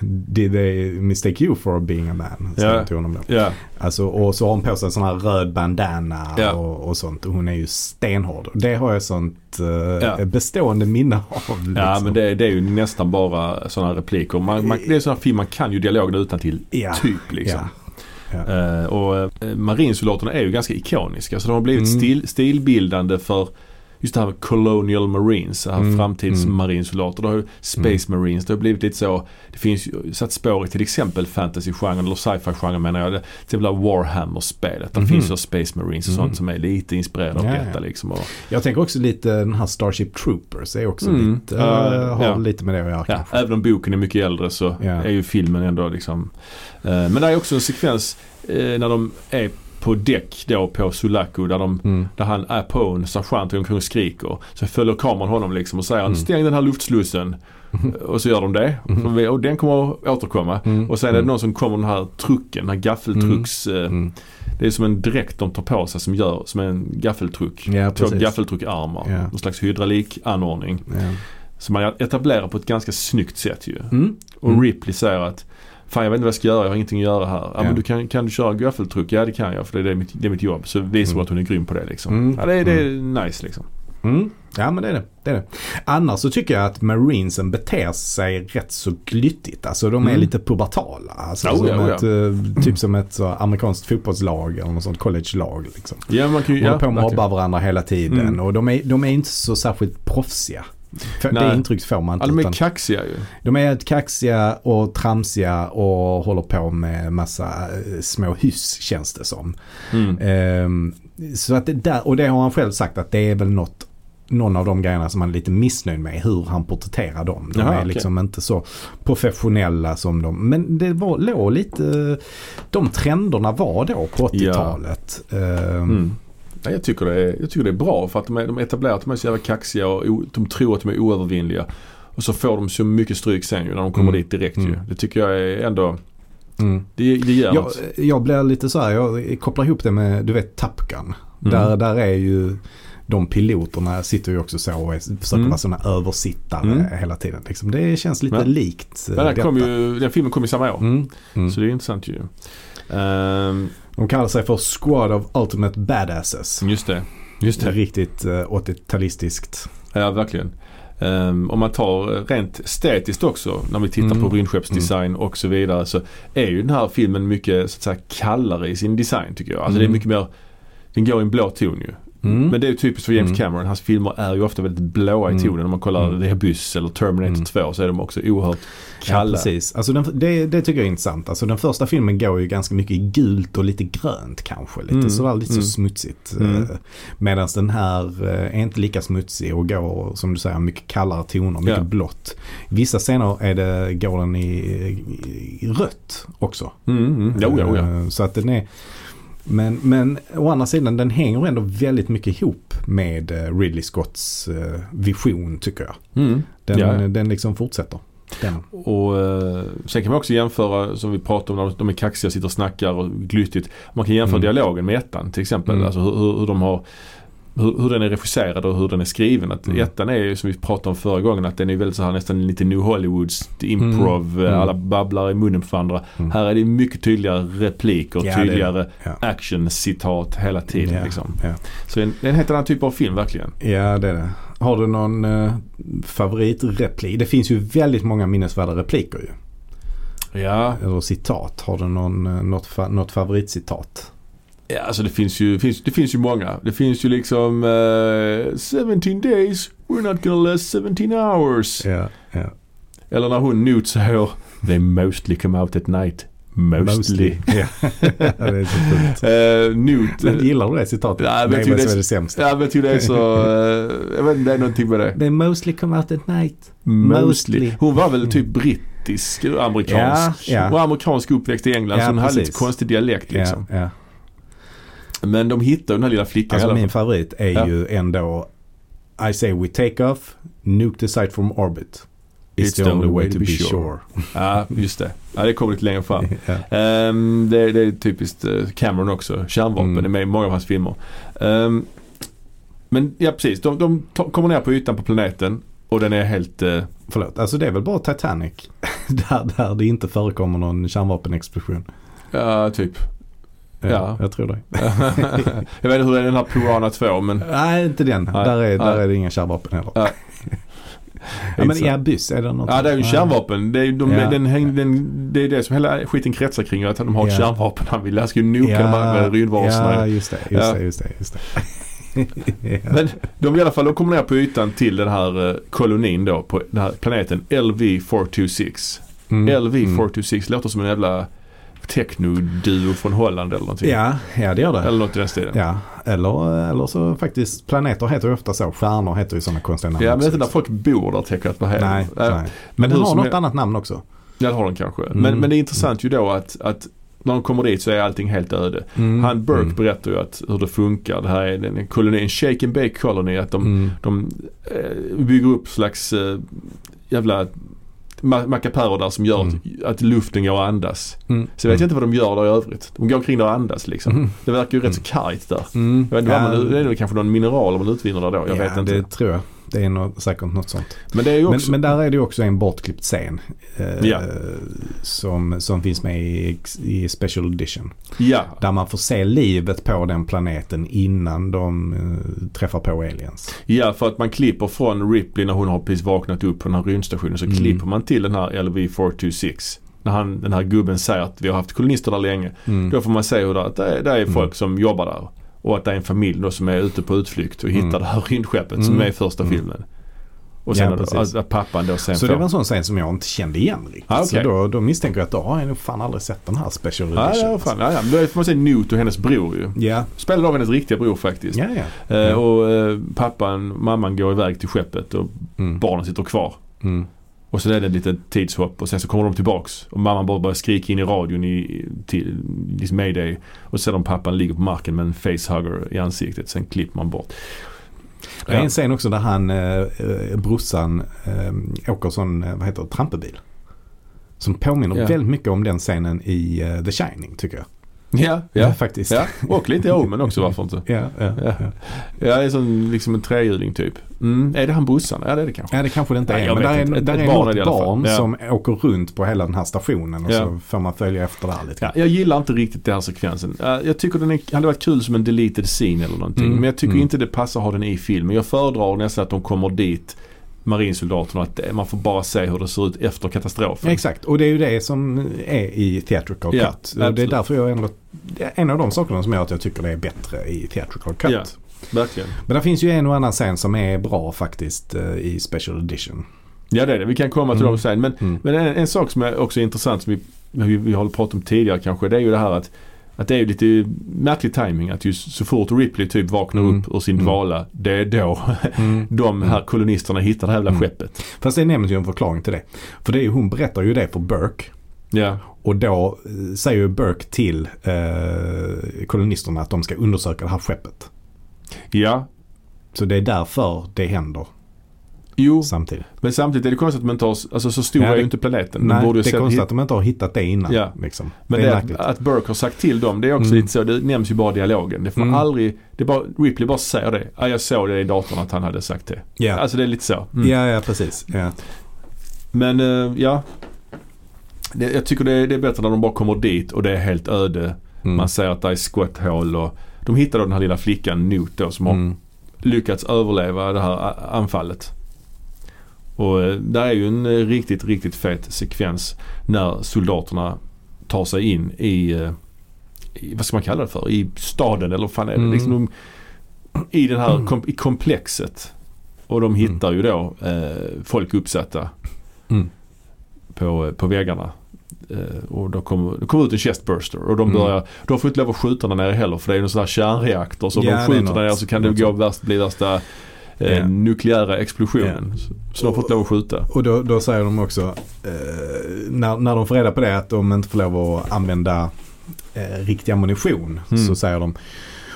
(laughs) did they mistake you for being a man? Ja. hon till honom då. ja. Alltså, och så har hon på sig en sån här röd bandana Ja. och, och sånt. Och hon är ju stenhård. Det har jag sånt eh, Ja. bestående minne av. Liksom. Ja men det, det är ju nästan bara sådana repliker. Man, man, det är sådana film man kan ju dialogen utan till Ja. typ liksom. Eh, och eh, marinsoldaterna är ju ganska ikoniska så de har blivit Mm. stil, stilbildande för just det här med Colonial Marines, här Mm, framtidsmarinsoldater. Det har ju Space Marines, det har blivit lite så. Det finns ju satt spår i till exempel fantasy-genren eller sci-fi-genren menar jag. Det, till exempel Warhammer-spelet. Där Mhm. finns ju Space Marines och sånt Mhm. som är lite inspirerade av Ja, detta ja. liksom. Och, Jag tänker också lite den här Starship Troopers är också Mm. lite, eh, har ja. lite med det att göra ja, kanske. även om boken är mycket äldre så Ja. är ju filmen ändå liksom. Eh, men det är också en sekvens eh, när de är på däck då på Sulaco där de Mm. Där han är på en sergeant och omkring och skriker. Så följer kameran honom liksom och säger Mm. stäng den här luftslussen. (laughs) Och så gör de det. Mhm. Och den kommer att återkomma. Mm. Och sen är det Mm. någon som kommer den här trucken, den här gaffeltrucks. eh, Mm. Det är som en dräkt de tar på sig som gör som en gaffeltruck. Ja, Två gaffeltruckarmar. Ja. Någon slags hydraulikanordning. Ja. Som man etablerar på ett ganska snyggt sätt ju. Mm. Och Mm. Ripley säger att Fan jag vet inte vad jag ska göra, jag har ingenting att göra här. Ja, Ja. men du kan, kan du köra gaffeltruck? Ja det kan jag för det är mitt, det är mitt jobb. Så visar hon Mm. att hon är grym på det liksom. Mm. Ja, det, är- det är nice liksom. Mm. Ja men det är det. det är det. Annars så tycker jag att Marinesen beter sig rätt så glyttigt. Alltså de är Mm. lite pubertala. Alltså, Oh, som ja, oh, ja. ett, eh, typ som ett så, amerikanskt fotbollslag eller något sånt college-lag. Liksom. Ja man kan ju, De ja, håller på och verkligen. mobbar varandra hela tiden. Mm. Och de är, de är inte så särskilt proffsiga. För Nej. det intrycket får man inte. Ja, de är kaxiga ju. De är kaxiga och tramsiga och håller på med massa eh, små hyss känns det som. Mm. Ehm, så att det där, och det har han själv sagt att det är väl något någon av de grejerna som han är lite missnöjd med hur han porträtterar dem. De Jaha, är okej. liksom inte så professionella som de. Men det var, låg lite, de trenderna var då på 80-talet. Ehm, Mm. Nej, jag, tycker det är, jag tycker det är bra för att de, är, de etablerar att de är så jävla kaxiga och o, de tror att de är oövervinnliga. Och så får de så mycket stryk sen ju när de kommer Mm. dit direkt ju. Mm. Det tycker jag är ändå, mm. det, det ger Jag, något. jag blir lite så här, jag kopplar ihop det med, du vet Top Gun. Mm. Där, där är ju de piloterna sitter ju också så och försöker Mm. vara sådana översittare Mm. hela tiden. Liksom. Det känns lite Ja. likt eh, Men den, detta. kom ju, den filmen kom ju samma år. Mm. Mm. Så det är intressant ju. Ehm, De kallar sig för Squad of Ultimate Badasses. just det. Just det. Riktigt uh, 80-talistiskt. Ja, verkligen. Ehm, om man tar eh, rent estetiskt också när vi tittar Mm. på rymdskeppsdesign och så vidare så är ju den här filmen mycket så att säga kallare i sin design tycker jag. Alltså det är Mm. mycket mer, den går i en blå ton ju. Mm. Men det är typiskt för James Mm. Cameron. Hans filmer är ju ofta väldigt blåa i Mm. tonen. Om man kollar Mm. The Abyss eller Terminator Mm. 2 så är de också oerhört Ja, kalla. precis. Alltså den, det, det tycker jag är intressant. Alltså den första filmen går ju ganska mycket i gult och lite grönt kanske. Lite Mm. sådär lite Mm. så smutsigt. Mm. Eh, Medan den här eh, är inte lika smutsig och går som du säger mycket kallare toner, mycket Ja. blått. Vissa scener är det, går den i, i rött också. Mm, mm. Jo, jo, ja. Eh, Så att den är men, men å andra sidan den hänger ändå väldigt mycket ihop med eh, Ridley Scotts eh, vision tycker jag. Mm. Den, Ja, ja. den liksom fortsätter. Den. Och eh, sen kan man också jämföra som vi pratade om när de är kaxiga, sitter och snackar och glyttigt. Man kan jämföra Mm. dialogen med ettan till exempel. Mm. Alltså hur, hur de har hur, hur den är regisserad och hur den är skriven. Att Mm. Ettan är ju som vi pratade om förra gången att den är väldigt så här nästan lite New Hollywoods improv. Mm. Mm. Alla babblar i munnen på varandra. Mm. Här är det mycket tydligare repliker, Ja, tydligare Ja. action-citat hela tiden. Ja, Liksom. Så det är en, det är en helt annan typ av film verkligen. Ja, det är det. Har du någon eh, favoritreplik? Det finns ju väldigt många minnesvärda repliker ju. Ja, Eller citat. Har du någon, eh, något, fa- något favoritcitat? Ja, alltså det finns ju, finns, det finns ju många. Det finns ju liksom eh, 17 days, we're not gonna last 17 hours. Ja, ja. Eller när hon Newt säger They mostly come out at night. Mostly. Ja. (laughs) det är så fult. (laughs) Eh, Newt. Men gillar du det citatet? Ja, jag det är det sämst. Ja jag tycker det är så, eh, jag vet inte, det är någonting med det. They mostly come out at night. Mostly. Mostly. Hon var väl typ brittisk, amerikansk. Ja, ja. Var amerikansk uppväxt i England Ja, så hon hade lite precis. konstig dialekt liksom. Ja, ja. Men de hittade den här lilla flickan Alltså min favorit är Ja. ju ändå I say we take off, nuke the site from orbit. It's, the, only way to be sure. Ja, just det. Ja, det kommer lite längre fram. (laughs) ja. Ehm, det, det är typiskt eh, Cameron också. Kärnvapen Mm. är med i många av hans filmer. Ehm, men ja, precis. De, de kommer ner på ytan på planeten och den är helt... eh, Förlåt, alltså det är väl bara Titanic (laughs) där, där det inte förekommer någon kärnvapenexplosion. Ja, typ. Ja. Jag tror det. (laughs) jag vet inte hur det är den här Piranha 2 men... Nej, inte den. Nej. Där, är, där Nej. är det inga kärnvapen heller. Ja. (laughs) Ja, men Abyss är det något? Ja det är ju kärnvapen. Det är, de, Ja. den, häng- den, det är det som hela skiten kretsar kring. Att de har ett Ja. kärnvapen. Han vill, han ska ju noka de här rymdvarelserna. Ja, just det. Just Ja. det, just det, just det. (laughs) ja. Men de i alla fall, de kommer ner på ytan till den här eh, kolonin då på den här planeten LV426. Mm. LV426 låter som en jävla techno-duo från Holland eller någonting. Ja, ja det gör det. Eller något i den stilen. Ja, eller, eller så faktiskt planeter heter ju ofta så. Stjärnor heter ju sådana konstiga namn Ja men det är inte där folk bor där tänker jag Nej? Äh, nej. Men den har något helst- annat namn också. Ja det har de kanske. Mm. Men, men det är intressant ju då att, att när de kommer dit så är allting helt öde. Mm. Han Burke Mm. berättar ju att hur det funkar. Det här är en koloni, en shake and bake colony. Att de, Mm. de eh, bygger upp slags eh, jävla mackapärer där som gör Mm. att, luften går att andas. Mm. Så jag vet inte vad de gör där i övrigt. De går omkring där och andas liksom. Mm. Det verkar ju rätt så kargt där. Mm. Jag vet inte Ja, man, det är kanske någon mineral man utvinner där då. Jag ja, vet inte. det tror jag. Det är nog säkert något sånt. Men ju Men, också... men där är det ju också en bortklippt scen. Eh, Ja. som, som finns med i, i Special Edition. ja. Där man får se livet på den planeten innan de eh, träffar på aliens. ja, för att man klipper från Ripley när hon har precis vaknat upp på den här rymdstationen. Så Mm. klipper man till den här LV426. När han, den här gubben säger att vi har haft kolonister där länge. Mm. Då får man se hur det, att det, är, det är folk Mm. som jobbar där. Och att det är en familj då som är ute på utflykt och hittar Mm. det här rymdskeppet som Mm. är i första Mm. filmen. Och sen Ja, att, att, pappan då sen Så får... det var en sån scen som jag inte kände igen riktigt. Ah, okej. Så då, då misstänker jag att då har jag nog fan aldrig sett den här Special Edition. ja, fan, ja, ja. Då får man se Newt och hennes bror ju. ja, Spelad av hennes riktiga bror faktiskt. ja. ja. Eh, och eh, pappan, mamman går iväg till skeppet och Mm. barnen sitter kvar. Mm. Och sen är det ett litet tidshopp och sen så kommer de tillbaks. Och mamman bara börjar skrika in i radion i, till liksom mayday. Och sen om pappan ligger på marken med en facehugger i ansiktet. Sen klipper man bort. Det är en scen också där han, eh, eh, brorsan, eh, åker sån, eh, vad heter det, trampebil. Som påminner Ja. väldigt mycket om den scenen i eh, The Shining tycker jag. Ja, ja. faktiskt. ja. Och lite i Omen också varför inte. Ja, ja, Ja. ja. Det är som liksom en trehjuling typ. Mm. Är det han brorsan? Ja det är det kanske. ja, det kanske det inte är. Men där är, Ett- där ett är barn något barn Ja. som åker runt på hela den här stationen och Ja. så får man följa efter där lite. Ja, jag gillar inte riktigt den här sekvensen. Jag tycker den är, hade varit kul som en deleted scene eller någonting. Mm, Men jag tycker mm. inte det passar att ha den i filmen. Jag föredrar nästan att de kommer dit, marinsoldaterna, att man får bara se hur det ser ut efter katastrofen. Exakt, och det är ju det som är i Theatrical Ja, Cut. Och Det är absolut. därför jag ändå, en av de sakerna som gör att jag tycker det är bättre i Theatrical Cut. Ja. Verkligen. Men det finns ju en och annan scen som är bra faktiskt eh, i Special Edition. Ja det är det. Vi kan komma till Mm. dem sen. Men, Mm. men en, en sak som är också intressant som vi, vi, vi har pratat om tidigare kanske. Det är ju det här att att det är lite märklig timing att just så fort Ripley typ vaknar Mm. upp ur sin Mm. dvala. Det är då (laughs) de här kolonisterna hittar det här jävla Mm. skeppet. Fast det nämns ju en förklaring till det. För det är hon berättar ju det för Burke. Ja. Och då eh, säger Burke till eh, kolonisterna att de ska undersöka det här skeppet. Ja. Så det är därför det händer Jo, samtidigt. men samtidigt är det konstigt att man tar, alltså så stor Ja, är det- ju inte planeten. De Nej, ju det är konstigt att de inte har hittat det innan. Ja. Liksom. Men det det är att, märkligt. att Burke har sagt till dem, det är också Mm. lite så. Det nämns ju bara dialogen. Det får Mm. aldrig, det är bara, Ripley bara säger det. Ja, jag såg det i datorn att han hade sagt det. Ja. Alltså det är lite så. Mm. ja, ja precis. Ja. Men eh, ja. Det, jag tycker det är, det är bättre när de bara kommer dit och det är helt öde. Mm. Man ser att det är skotthål och de hittar då den här lilla flickan Newt då som har Mm. lyckats överleva det här anfallet. Och eh, där är ju en eh, riktigt, riktigt fet sekvens när soldaterna tar sig in i, eh, i vad ska man kalla det för, i staden eller vad fan är det? Mm. Liksom de, I den här kom, i komplexet. Och de hittar ju då eh, folk uppsatta Mm. på, på väggarna. Eh, och då kommer det kommer ut en chestburster och de Mm. börjar, de får inte lov att skjuta där nere heller för det är en sån här kärnreaktor. Så om Ja, de det skjuter där nere så kan det gå värst, bli värsta Ja. nukleära explosionen. Så, så de får inte lov att skjuta. Och då, då säger de också, eh, när, när de får reda på det att de inte får lov att använda eh, riktig ammunition Mm. så säger de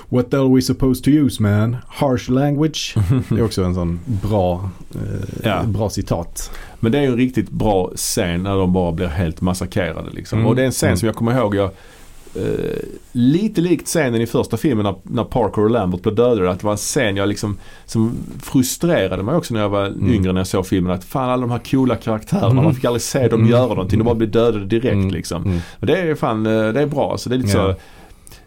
What the hell are we supposed to use man? Harsh language. (laughs) Det är också en sån bra, eh, Ja. bra citat. Men det är ju en riktigt bra scen när de bara blir helt massakrerade liksom. Mm. Och det är en scen Mm. som jag kommer ihåg jag eh, lite likt scenen i första filmen när, när Parker och Lambert blev dödade. Att det var en scen jag liksom som frustrerade mig också när jag var Mm. yngre när jag såg filmen. Att fan alla de här coola karaktärerna, Mm. man fick aldrig se dem Mm. göra någonting. De bara blev dödade direkt Mm. liksom. Mm. Men det är fan, eh, det är bra. Så det är lite Ja. så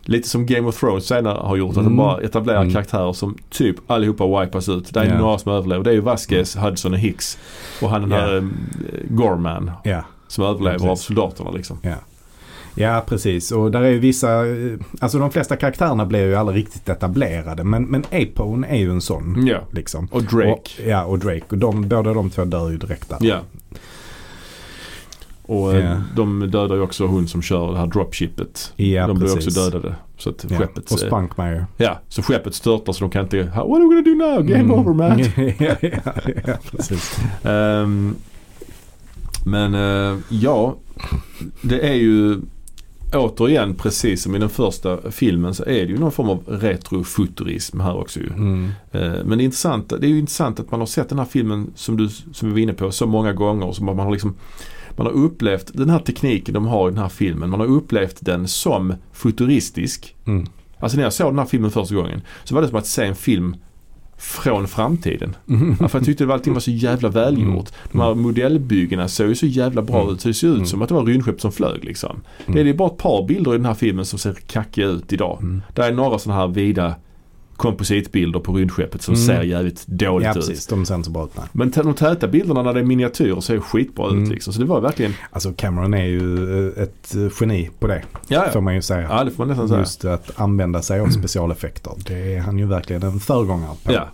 Lite som Game of Thrones senare har gjort. Att de Mm. bara etablerar Mm. karaktärer som typ allihopa wipas ut. Det är Ja. några som överlever. Det är ju Vasquez, Hudson och Hicks. Och han den här eh, Gorman Ja. som överlever av soldaterna liksom. Ja, precis. Och där är ju vissa, eh, alltså de flesta karaktärerna blir ju aldrig riktigt etablerade. Men, men Apone är ju en sån. Ja. Liksom. Och Drake. Och, ja, och Drake. Och de, båda de två dör ju direkt där. Ja. Och Ja. de dödar ju också hon som kör det här dropshipet. Ja, de blir precis. också dödade. Så att Ja. skeppet, Och eh, Spunkmeyer. ja, så skeppet störtar så de kan inte, what are we gonna do now? Game Mm. over man. (laughs) ja, ja, precis. Ehm, men eh, ja, det är ju återigen precis som i den första filmen så är det ju någon form av retrofuturism här också ju. Mm. Eh, Men det är, intressant, det är ju intressant att man har sett den här filmen som du som vi var inne på så många gånger. Så man har liksom man har upplevt den här tekniken de har i den här filmen. Man har upplevt den som futuristisk. Mm. Alltså när jag såg den här filmen första gången så var det som att se en film från framtiden. Mm. Ja, för jag tyckte att allting var så jävla välgjort. De här modellbyggena såg ju så jävla bra Mm. ut. Så det ser ut Mm. som att det var rymdskepp som flög liksom. Mm. Det är bara ett par bilder i den här filmen som ser kackiga ut idag. Mm. Det är några sådana här vida kompositbilder på rymdskeppet som Mm. ser jävligt dåligt Ja, ut. precis. De ser inte så bra ut. Nej. Men de täta bilderna när det är miniatyrer ser skitbra Mm. ut liksom. Så det var verkligen, Alltså Cameron är ju eh, ett eh, geni på det. ja Får man ju säga. Ja det får man nästan säga. Just att använda sig av specialeffekter. Det är han ju verkligen en föregångare på. Ja.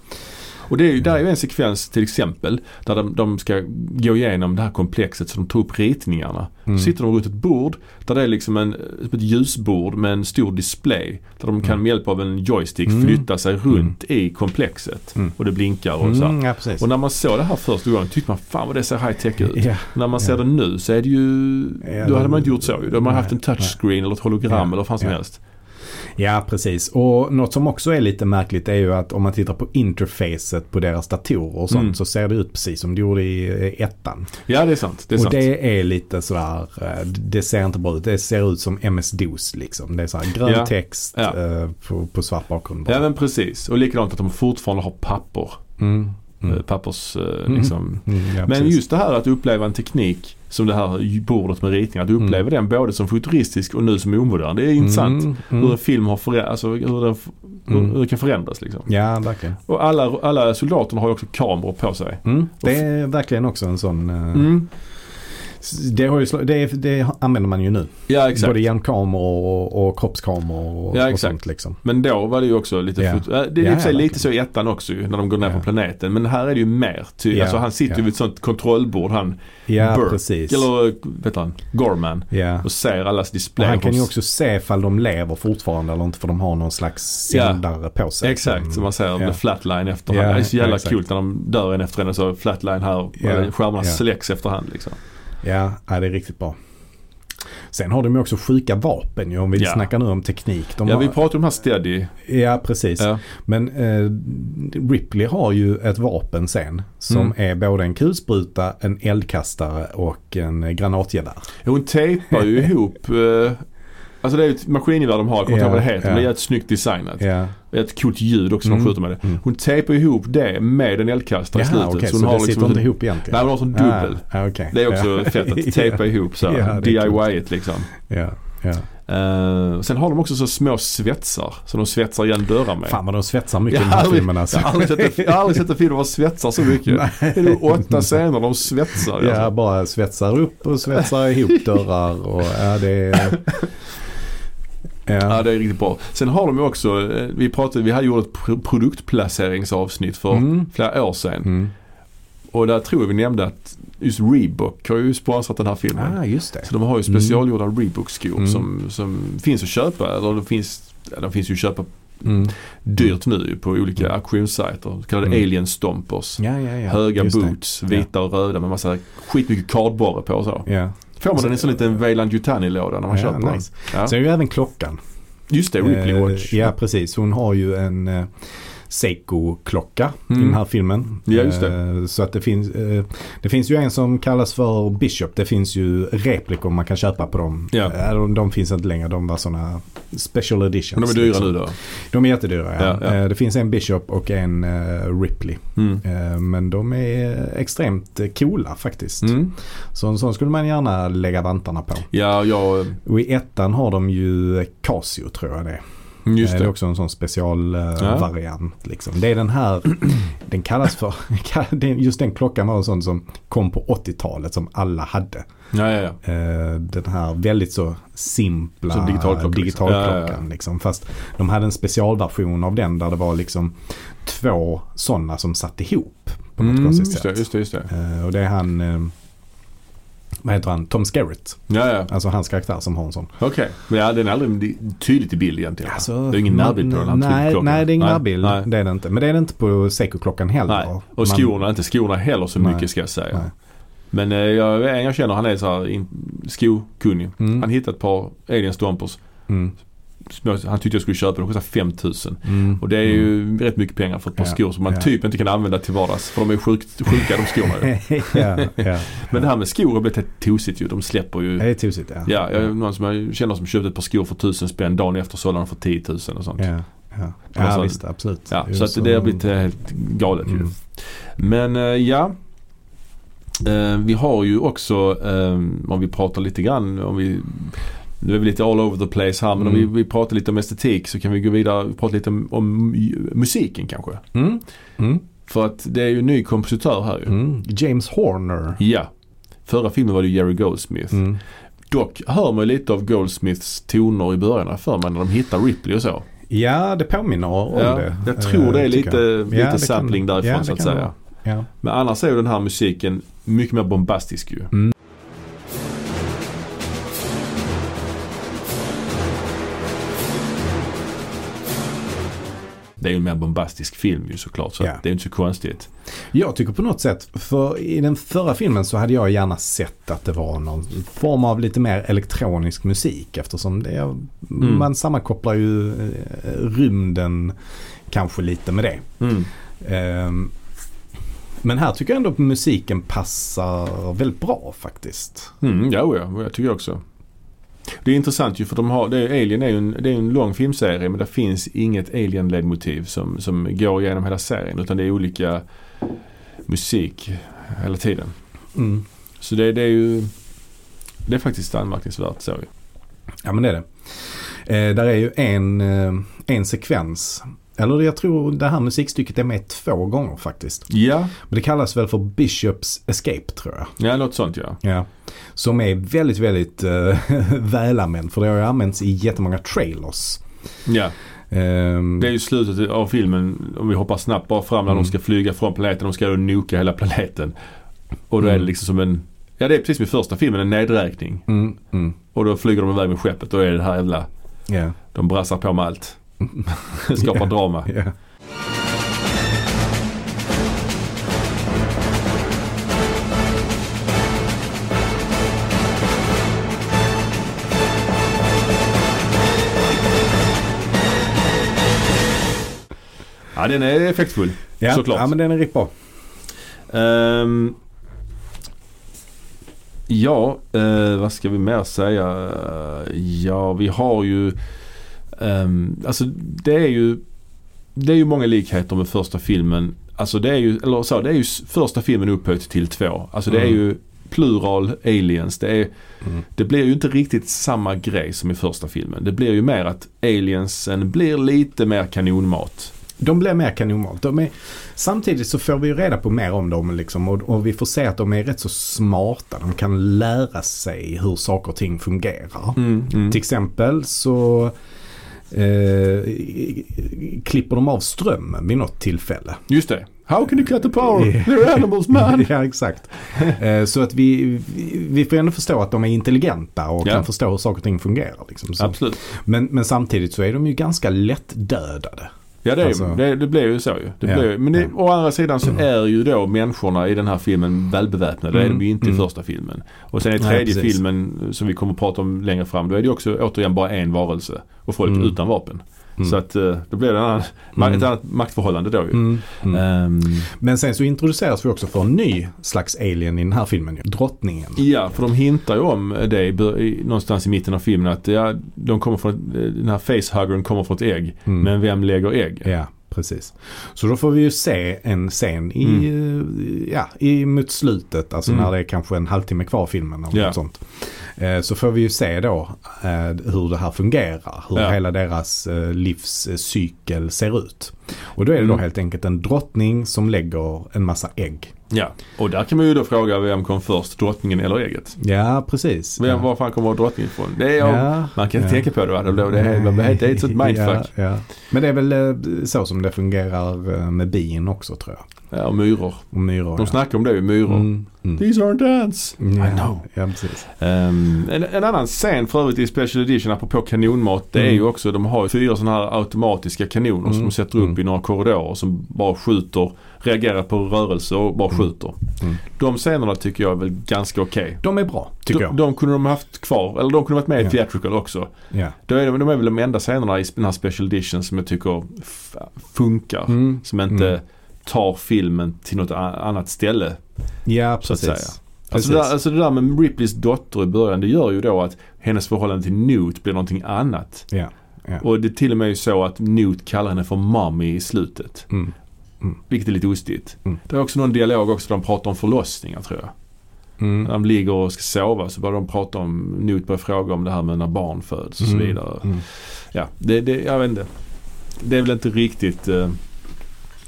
Och det är ju, där är ju en sekvens till exempel där de, de ska gå igenom det här komplexet så de tar upp ritningarna. Mm. Så sitter de runt ett bord där det är liksom en, ett ljusbord med en stor display. Där de kan Mm. med hjälp av en joystick Mm. flytta sig runt i komplexet. Mm. Och det blinkar och så. Mm, ja. Och när man såg det här första gången tyckte man fan vad det ser high tech ut. (laughs) ja. När man ser det nu så är det ju, Ja, då hade man inte gjort så ju. Då hade man haft en touchscreen eller ett hologram eller vad fan som helst. Ja, precis. Och något som också är lite märkligt är ju att om man tittar på interfacet på deras datorer och sånt Mm. så ser det ut precis som det gjorde i eh, ettan. Ja det är sant. Det är och sant. det är lite sådär, eh, det ser inte bra ut. Det ser ut som MS-DOS liksom. Det är såhär grön Ja. text Ja. eh, på, på svart bakgrund. Ja men precis. Och likadant att de fortfarande har papper. Mm. Mm. Pappers Mm. liksom. Mm, ja, Men precis. just det här att uppleva en teknik som det här bordet med ritningar. Att uppleva Mm. den både som futuristisk och nu som omodern. Det är intressant. Mm, Hur mm. en film har förä- alltså hur den, hur, Mm. hur den kan förändras liksom. Ja, verkligen. Och alla, alla soldaterna har ju också kameror på sig. Mm. Det är verkligen också en sån... Mm. Det, har ju, det, det använder man ju nu. Ja exakt. Både hjälmkameror och, och kroppskameror och, Ja, och exakt. sånt liksom. Men då var det ju också lite Ja. äh, Det är i Ja, och sig lite så i ettan också ju, när de går ner Ja. på planeten. Men här är det ju mer. Ty, alltså han sitter ju vid ett sånt kontrollbord han, Ja, Burke, precis. eller vet han, Gorman. Och ser allas Och display. han kan ju också se ifall de lever fortfarande eller inte för de har någon slags sändare på sig. Exakt, som- som man ser med flatline efter Ja, hand. Det är så jävla kul när de dör en efter en och så flatline här. Och Skärmarna släcks efterhand liksom. Ja, ja, det är riktigt bra. Sen har de ju också sjuka vapen ju om vi Ja. snackar nu om teknik. De Ja har, vi pratar om de här steady. ja precis. Ja. Men eh, Ripley har ju ett vapen sen som Mm. är både en kulspruta, en eldkastare och en granatgevär. Hon tejpar ju (laughs) ihop eh, Alltså det är ett maskingevär de har, jag kommer inte ihåg vad det heter. Men det är ett snyggt designat. Ja. Det är ett coolt ljud också när de Mm. skjuter med det. Mm. Hon tejpar ihop det med en eldkastare i slutet. hon Så, har det sitter liksom inte en- ihop egentligen? Nej, hon har sån dubbel. Ah, okej. Det är också fett att (laughs) tejpa ihop så här. DIY-igt liksom. Eh, sen har de också så små svetsar som de svetsar igen dörrar med. Fan vad de svetsar mycket i den här filmen alltså. Jag har aldrig sett en, jag har aldrig sett en film där de svetsar så mycket. (laughs) Det är åtta scener de svetsar. Ja, alltså. bara svetsar upp och svetsar ihop dörrar och ja, det är... (laughs) Ja Ja. det är riktigt bra. Sen har de ju också, eh, vi pratade, vi hade gjort ett pro- produktplaceringsavsnitt för Mm. flera år sedan. Mm. Och där tror jag vi nämnde att just Reebok har ju sponsrat den här filmen. Ah, just det. Så de har ju specialgjorda Reebok-skor Mm. som, som finns att köpa. Eller de finns, de finns ju att köpa Mm. dyrt nu på olika Mm. auktionssajter. Så kallade Mm. alien stompers. Ja, ja, ja. Höga Just det. boots, vita och röda med massa skitmycket kardborre på och så. Får man den i en sån liten Weyland Yutani-låda när man Ja, köper den. nice. Ja. Sen är ju även klockan. Just det, Ripley Eh, Watch. Ja, precis. Hon har ju en Seiko-klocka i Mm. den här filmen. Ja, just det. Eh, Så att det finns, eh, det finns ju en som kallas för Bishop. Det finns ju replikor man kan köpa på dem. Ja. Eh, De, de finns inte längre. De var sådana special editions. Men de är dyra liksom. nu då? De är jättedyra, ja. Ja, ja. Det finns en Bishop och en Ripley. Mm. Men de är extremt coola faktiskt. Mm. Så en sån skulle man gärna lägga vantarna på. Ja, jag... Och i ettan har de ju Casio tror jag det är. Just Eh, Det är det. också en sån Ja. specialvariant. liksom. Det är den här, (clears throat) den kallas för, (laughs) just den klockan var en sån som kom på 80-talet som alla hade. Ja, ja, ja. Eh, Den här väldigt så simpla Som digitalklocka, liksom. digitalklockan. Ja, ja, ja. Liksom. Fast de hade en specialversion av den där det var liksom två sådana som satt ihop på något Mm, konstigt just det, sätt. just det, just det. Eh, Och det är han, eh, vad heter han, Tom Skerritt. Ja, ja. Alltså hans karaktär som har en sån. Okej. Men ja, den är aldrig tydligt i bild egentligen. Alltså, det är ingen närbild på den här nej, nej, det är ingen närbild. Det är det inte. Men det är det inte på Seiko-klockan heller. Nej, och Man- skorna, inte skorna heller så Nej. mycket ska jag säga. Nej. Men eh, jag, jag känner han är så här in, skokunnig. Mm. Han hittade ett par Alien Stompers. Mm. Han tyckte jag skulle köpa, de kostar 5000. Mm. Och det är ju rätt mycket pengar för ett par Ja, skor som man ja. typ inte kan använda till vardags. För de är sjukt, sjuka de skorna ju. (laughs) ja, ja. Men det här med skor har blivit helt tosigt ju. De släpper ju. Det är tosigt ja. Ja, jag någon som jag känner som köpte ett par skor för 1000 spänn. Dagen efter sålde han för 10 000 och sånt. Ja, ja. Ja så- visst absolut. Ja, Jo, så att det har blivit eh, helt galet ju. Mm. Men eh, ja. Eh, vi har ju också, om vi pratar lite grann, om vi nu är vi lite all over the place här men om Mm. vi, vi pratar lite om estetik så kan vi gå vidare och prata lite om, om musiken kanske. Mm. Mm. För att det är ju en ny kompositör här ju. Mm. James Horner. Ja. Förra filmen var det Jerry Goldsmith. Mm. Dock hör man ju lite av Goldsmiths toner i början för mig när de hittar Ripley och så. Ja, det påminner om Ja, det. jag tror det är eh, lite, jag. lite Ja, det kan- sampling därifrån ja, så att säga. Ja. Men annars är ju den här musiken mycket mer bombastisk ju. Det är ju en mer bombastisk film ju såklart så Ja. det är inte så konstigt. Jag tycker på något sätt, för i den förra filmen så hade jag gärna sett att det var någon form av lite mer elektronisk musik eftersom det är, Mm. man sammankopplar ju eh, rymden kanske lite med det. Mm. Ehm, men här tycker jag ändå att musiken passar väldigt bra faktiskt. Mm, ja, ja, jag tycker också. Det är intressant ju för de har, det är, Alien är ju en, det är en lång filmserie men det finns inget Alien-ledmotiv som, som går igenom hela serien utan det är olika musik hela tiden. Mm. Så det, det är ju det är faktiskt anmärkningsvärt så ju. Ja men det är det. Eh, där är ju en, eh, en sekvens. Eller jag tror det här musikstycket är med två gånger faktiskt. Ja, Men det kallas väl för Bishops Escape tror jag. ja något sånt ja. Ja. Som är väldigt, väldigt uh, (laughs) välanvänt. För det har ju använts i jättemånga trailers. Ja, Ehm, det är ju slutet av filmen om vi hoppar snabbt bara fram när Mm. de ska flyga från planeten. De ska ju noka hela planeten. Och då är det Mm. liksom som en, ja det är precis som i första filmen, en nedräkning. mm, mm, Och då flyger de iväg med skeppet. Då är det här jävla, ja. de brassar på med allt. (laughs) Skapar Ja. drama. Ja. Ja den är effektfull. Ja. Såklart. ja, men den är riktigt bra. Ehm, ja, eh, vad ska vi mer säga? Ja, vi har ju ehm, Alltså det är ju Det är ju många likheter med första filmen. Alltså det är ju, eller så, det är ju första filmen upphöjt till två. Alltså det är Mm. ju plural aliens. Det, är, Mm. det blir ju inte riktigt samma grej som i första filmen. Det blir ju mer att aliensen blir lite mer kanonmat. De blir mer kanonmat. Är, samtidigt så får vi ju reda på mer om dem liksom, och, och vi får se att de är rätt så smarta. De kan lära sig hur saker och ting fungerar. Mm, mm. Till exempel så eh, klipper de av strömmen vid något tillfälle. Just det. How can you cut the power? (laughs) They're animals man. (laughs) ja, exakt. Eh, så att vi, vi, vi får ändå förstå att de är intelligenta och Ja. kan förstå hur saker och ting fungerar. Liksom. Så, Absolut. men, men samtidigt så är de ju ganska lättdödade. Ja det, Alltså- det, det blir ju så ju. Det Ja, blir, men det, ja. å andra sidan så är ju då människorna i den här filmen välbeväpnade. Det är Mm, de ju inte i mm. första filmen. Och sen i Nej, tredje precis. filmen som vi kommer att prata om längre fram. Då är det ju också återigen bara en varelse. Och folk Mm. utan vapen. Mm. Så att eh, då blir det en annan, Mm. ett annat maktförhållande då ju. Mm. Mm. Ehm, Men sen så introduceras vi också för en ny slags alien i den här filmen. Drottningen. Ja, för de hintar ju om det i, någonstans i mitten av filmen att ja, de kommer från, den här facehuggern kommer från ett ägg. Mm. Men vem lägger ägg? Ja, precis. Så då får vi ju se en scen i, eh, ja, i mot slutet, alltså Mm. när det är kanske en halvtimme kvar filmen eller Ja. något sånt. Eh, Så får vi ju se då eh, hur det här fungerar, hur Ja. hela deras eh, livscykel ser ut. Och då är det då Mm. helt enkelt en drottning som lägger en massa ägg. Ja, och där kan man ju då fråga vem kom först, drottningen eller ägget? Ja, precis. Vem, ja. Var fan kommer drottningen ifrån? Det är jag. Ja, Man kan ja. tänka på det va? Det det det är ett sånt mindfuck. (laughs) Ja, ja. Men det är väl eh, så som det fungerar eh, med bin också tror jag. Ja, och myror. Och myror. De ja. snackar om det myror. Mm, mm. These aren't ants. Ja, I know. Ja, precis. Ehm, en, en annan scen för övrigt i Special Edition apropå kanonmat. Det är Mm. ju också, de har ju fyra sådana här automatiska kanoner som Mm. de sätter upp Mm. i några korridorer som bara skjuter, reagerar på rörelse och bara Mm. skjuter. De scenerna tycker jag är väl ganska okej. De är bra, tycker De, jag. de kunde de haft kvar, eller de kunde varit med i Ja. Theatrical också. ja. Då är de, de är väl de enda scenerna i den här Special Edition som jag tycker funkar. Som inte. Tar filmen till något annat ställe. Ja, precis. säga. Precis. Alltså det, där, alltså det där med Ripleys dotter i början det gör ju då att hennes förhållande till Newt blir någonting annat. ja. Ja. Och det är till och med så att Newt kallar henne för mommy i slutet. Mm. Vilket är lite ostigt. Mm. Det är också någon dialog också där de pratar om förlossningar tror jag. Mm. När de ligger och ska sova så börjar de prata om, Newt börjar fråga om det här med när barn föds och så Mm. vidare. Mm. Ja, det, det, jag vet inte. Det är väl inte riktigt eh,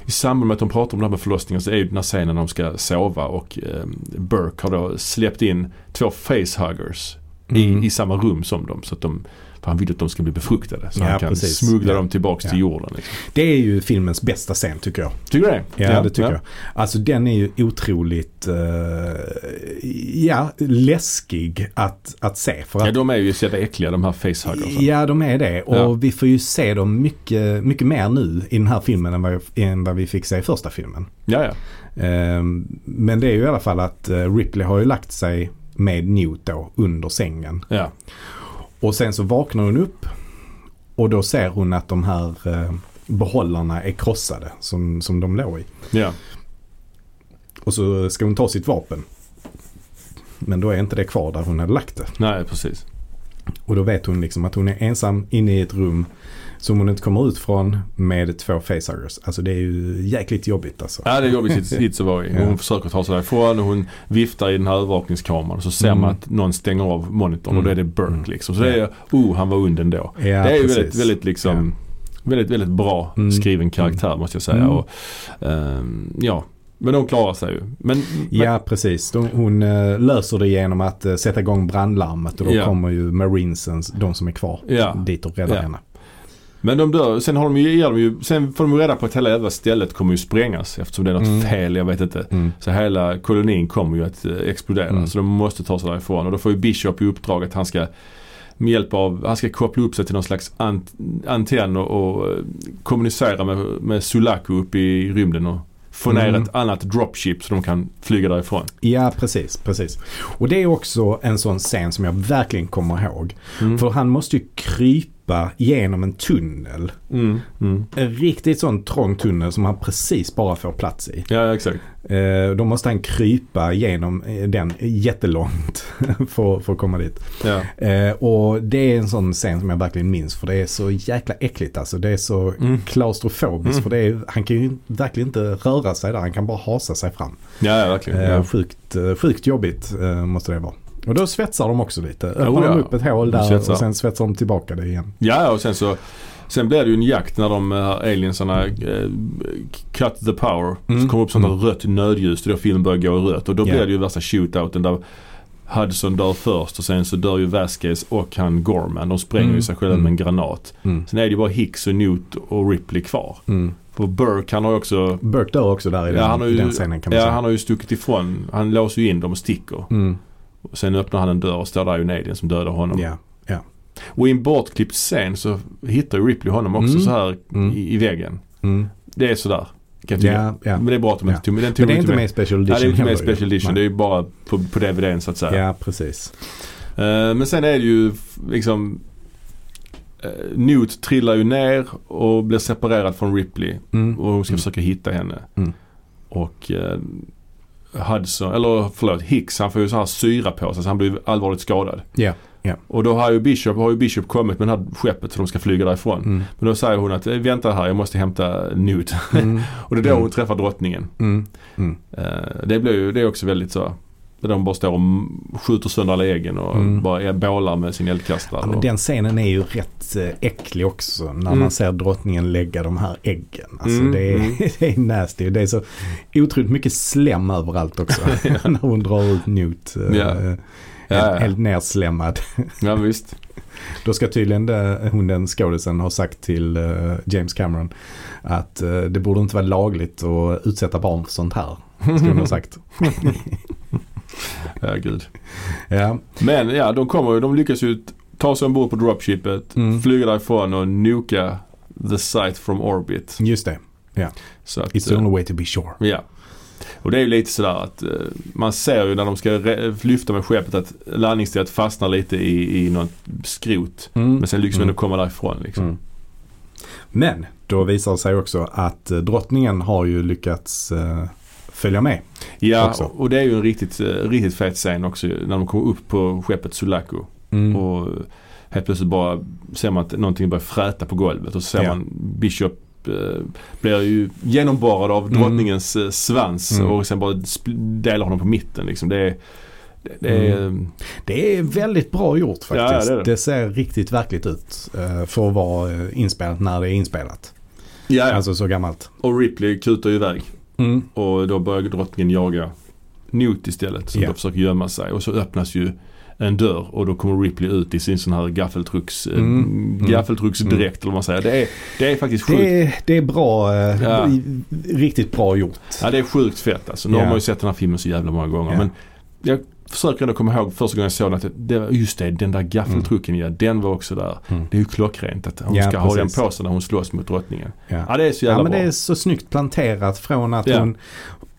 i samband med att de pratar om det här med förlossningen så är ju den här scenen när de ska sova och eh, Burke har då släppt in två facehuggers Mm. i, i samma rum som dem. Så att de, för han vill att de ska bli befruktade. Så Ja, han kan precis. smuggla Ja. dem tillbaks till Ja. jorden. Liksom. Det är ju filmens bästa scen tycker jag. Tycker du det? Ja, det tycker jag. Alltså den är ju otroligt, eh, ja, läskig att, att se. För Ja, att, de är ju så jävla äckliga de här facehuggersen. Ja, de är det. Och Ja. vi får ju se dem mycket, mycket mer nu i den här filmen än vad, än vad vi fick se i första filmen. Ja, ja. Ehm, Men det är ju i alla fall att eh, Ripley har ju lagt sig med Newt då under sängen. ja. Och sen så vaknar hon upp och då ser hon att de här eh, behållarna är krossade som, som de låg i. ja. Och så ska hon ta sitt vapen. Men då är inte det kvar där hon hade lagt det. Nej, precis. Och då vet hon liksom att hon är ensam inne i ett rum som hon inte kommer ut från med två facehuggers. Alltså det är ju jäkligt jobbigt alltså. Ja, det är jobbigt sits, att vara i. Ja. Hon försöker ta sig därifrån och hon viftar i den här övervakningskameran. Så ser Mm. man att någon stänger av monitorn och då är det Burke Mm. liksom. Så det är, oh han var ond ändå. Ja, det är ju väldigt, väldigt liksom Väldigt, väldigt bra Mm. skriven karaktär måste jag säga. Mm. Och, ehm, ja, men de klarar sig ju. Men, Ja, precis. De, hon eh, löser det genom att eh, sätta igång brandlarmet och då Ja. kommer ju Marinesen, de som är kvar, Ja. dit och räddar Ja. henne. Men de dör. Sen, har de ju, de ju, sen får de ju reda på att hela jävla stället kommer ju sprängas eftersom det är något Mm. fel, jag vet inte. Mm. Så hela kolonin kommer ju att eh, explodera. Mm. Så de måste ta sig därifrån. Och då får ju Bishop i uppdrag att han ska med hjälp av, han ska koppla upp sig till någon slags ant, antenn och, och eh, kommunicera med, med Sulaku uppe i rymden och få ner Mm. ett annat dropship så de kan flyga därifrån. Ja, precis, precis. Och det är också en sån scen som jag verkligen kommer ihåg. Mm. För han måste ju krypa genom en tunnel. Mm. Mm. En riktigt sån trång tunnel som han precis bara får plats i. Ja, exakt. Eh, då måste han krypa genom eh, den jättelångt (laughs) för, för att komma dit. Ja. Eh, och det är en sån scen som jag verkligen minns för det är så jäkla äckligt alltså. Det är så Mm. klaustrofobiskt Mm. för det är, han kan ju verkligen inte röra sig där. Han kan bara hasa sig fram. Ja, ja, verkligen. Ja. sjukt, eh, sjukt jobbigt måste det vara. Och då svetsar de också lite. Öppnar Oh, ja. de upp ett hål där och sen svetsar de tillbaka det igen. Ja, och sen så Sen blir det ju en jakt när de här aliensarna eh, cut the power. Mm. Så kommer upp sånt där Mm. rött nödljus och då filmen börjar gå i rött. Och då Ja. blir det ju värsta shootouten där Hudson dör först och sen så dör ju Vasquez och han Gorman. De spränger ju Mm. sig själva Mm. med en granat. Mm. Sen är det ju bara Hicks och Newt och Ripley kvar. Mm. För Burke han har ju också Burke dör också där i den, Ja, han har ju, den scenen kan man ja, säga. han har ju stuckit ifrån. Han låser ju in dem och sticker. Mm. Sen öppnar han en dörr och står där ju en alien som dödar honom. Ja. Och i en bortklippt scen så hittar ju Ripley honom också Mm. så här Mm. i, i väggen. Mm. Det är sådär. Kan jag. Ja, ja. Men det är bra att de inte tog med. Den Men det är inte med i special edition Nej, det är inte med i special edition. Det är ju bara på, på DVDn så att säga. Ja, precis. Eh, men sen är det ju liksom uh, Newt trillar ju ner och blir separerad från Ripley. Mm. Och hon ska Mm. försöka hitta henne. Mm. Och uh, Hudson, eller förlåt Hicks han får ju så här syra på sig så han blir allvarligt skadad. Ja. Och då har ju Bishop, har ju Bishop kommit med det här skeppet så de ska flyga därifrån. Mm. Men då säger hon att "Eh, vänta här jag måste hämta Newt. Mm. (laughs) och det är då Mm. hon träffar drottningen. Eh, det blir ju, det är också väldigt så. Där de bara står och skjuter sönder alla äggen och Mm. bara bålar med sin eldkastare. Ja, men den scenen är ju rätt eh, äcklig också när Mm. man ser drottningen lägga de här äggen. Alltså Mm, det, är, mm. (laughs) det är nasty. Det är så otroligt mycket slem överallt också. (laughs) (laughs) när hon drar ut Newt. eh, Ja. Helt, ja, ja. helt nerslemmad. ja visst. Då ska tydligen det, hon den skådisen ha sagt till eh, James Cameron att eh, det borde inte vara lagligt att utsätta barn för sånt här. Skulle hon ha sagt. Ja gud. Ja. Men ja de kommer ju, de lyckas ju ta sig ombord på dropshipet, Mm. flyga därifrån och nuka the site from orbit. Just det. Så att, It's the eh, only way to be sure. Ja. Och det är ju lite sådär att eh, man ser ju när de ska lyfta med skeppet att landningsstället fastnar lite i, i något skrot. Mm. Men sen lyckas man Mm. ändå komma därifrån liksom. Mm. Men då visar det sig också att eh, drottningen har ju lyckats följa med. Ja, Också. och det är ju en riktigt, eh, riktigt fet scen också när de kommer upp på skeppet Sulaco. Mm. Och helt plötsligt bara ser man att någonting börjar fräta på golvet och så ser Ja. man Bishop eh, blir ju genomborrad av Mm. drottningens eh, svans Mm. och sen bara delar honom på mitten liksom. Det är, det, det är Det är väldigt bra gjort Ja, faktiskt. det är det. ser riktigt verkligt ut för att vara inspelat när det är inspelat. ja, ja. Alltså så gammalt. Och Ripley kutar ju iväg Mm. och då börjar drottningen jaga Newt istället som Ja. då försöker gömma sig och så öppnas ju en dörr och då kommer Ripley ut i sin sån här gaffeltrucks, eh, Mm. Mm. gaffeltrucksdräkt eller vad man säger. Det är, det är faktiskt sjukt. Det, är, det är bra, eh, Ja. riktigt bra gjort. Ja det är sjukt fett alltså. Nu Ja. har man ju sett den här filmen så jävla många gånger. Ja. Men jag försöker ändå komma ihåg första gången jag såg den att det just det, den där gaffeltrucken ja, den var också där. Mm. Det är ju klockrent att hon Ja, ska ha den precis. på sig när hon slåss mot drottningen. Ja. Ja det är så jävla Ja men bra. det är så snyggt planterat från att Ja. hon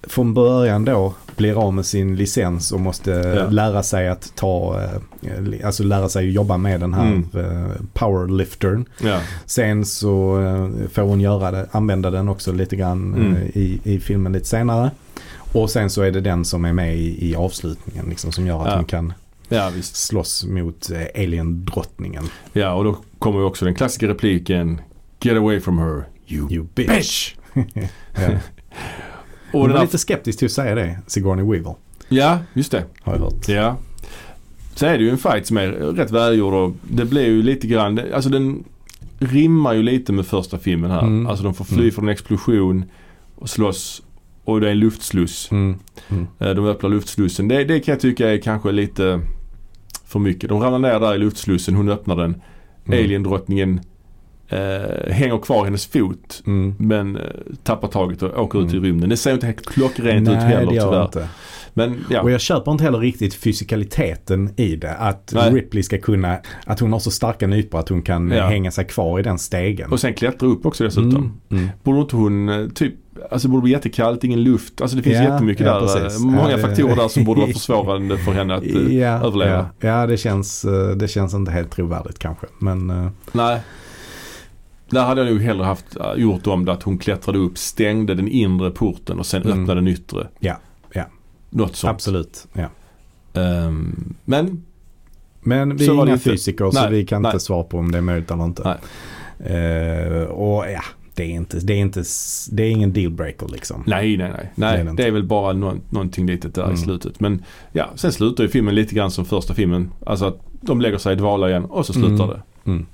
från början då blir av med sin licens och måste Ja. lära sig att ta, eh, alltså lära sig jobba med den här Mm. eh, powerliftern. Ja. Sen så eh, får hon göra det, använda den också lite grann eh, Mm. i, i filmen lite senare. Och sen så är det den som är med i, i avslutningen liksom som gör att Ja. hon kan ja visst. slåss mot eh, alien-drottningen. Ja och då kommer ju också den klassiska repliken Get away from her you, You bitch! bitch. (laughs) ja. (laughs) Och Hon var lite skeptisk till att säga det, Sigourney Weaver. ja just det. Har jag hört. Ja. Sen är det ju en fight som är rätt välgjord och det blir ju lite grann, alltså den rimmar ju lite med första filmen här. Mm. Alltså de får fly Mm. från en explosion och slåss och det är en luftsluss. Mm. Mm. Eh, De öppnar luftslussen. Det, det kan jag tycka är kanske lite för mycket. De ramlar ner där i luftslussen, hon öppnar den. Mm. Alien-drottningen eh, hänger kvar i hennes fot Mm. men eh, tappar taget och åker ut i Mm. rymden. Det ser inte helt klockrent ut Nej, heller det gör tyvärr. inte. Men ja. Och jag köper inte heller riktigt fysikaliteten i det. Att Nej. Ripley ska kunna, att hon har så starka nypor att hon kan Ja. hänga sig kvar i den stegen. Och sen klättra upp också dessutom. Mm. Mm. Borde inte hon eh, typ, alltså det borde bli jättekallt, ingen luft. Alltså det finns Ja, jättemycket ja, där. precis. Många Ja, faktorer där som borde vara (laughs) försvårande för henne att eh, Ja, överleva. ja, det, känns, eh, det känns inte helt trovärdigt kanske. Men eh, Nej. Där hade jag nog hellre haft, gjort om det att hon klättrade upp, stängde den inre porten och sen Mm. öppnade den yttre. Ja, ja. Något sånt. absolut. Ja. Ehm, men Men vi Så är inga fysiker så Nej, vi kan nej. inte svara på om det är möjligt eller inte. Eh, och ja, det är, inte, det, är inte, det är ingen dealbreaker liksom. nej, nej, nej. Det är nej det det, inte. är väl bara nå- någonting litet där Mm. i slutet. Men ja, sen slutar ju filmen lite grann som första filmen. Alltså att de lägger sig i dvala igen och så slutar Mm. det. Mm.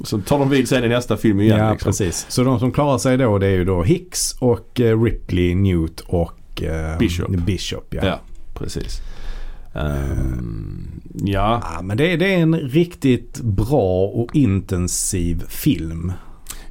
Så tar de vid sen i nästa film igen. ja, liksom. precis. Så de som klarar sig då det är ju då Hicks och eh, Ripley, Newt och eh, Bishop. Bishop ja. Ja, precis. Ehm, ja. Ja, men det, det är en riktigt bra och intensiv film.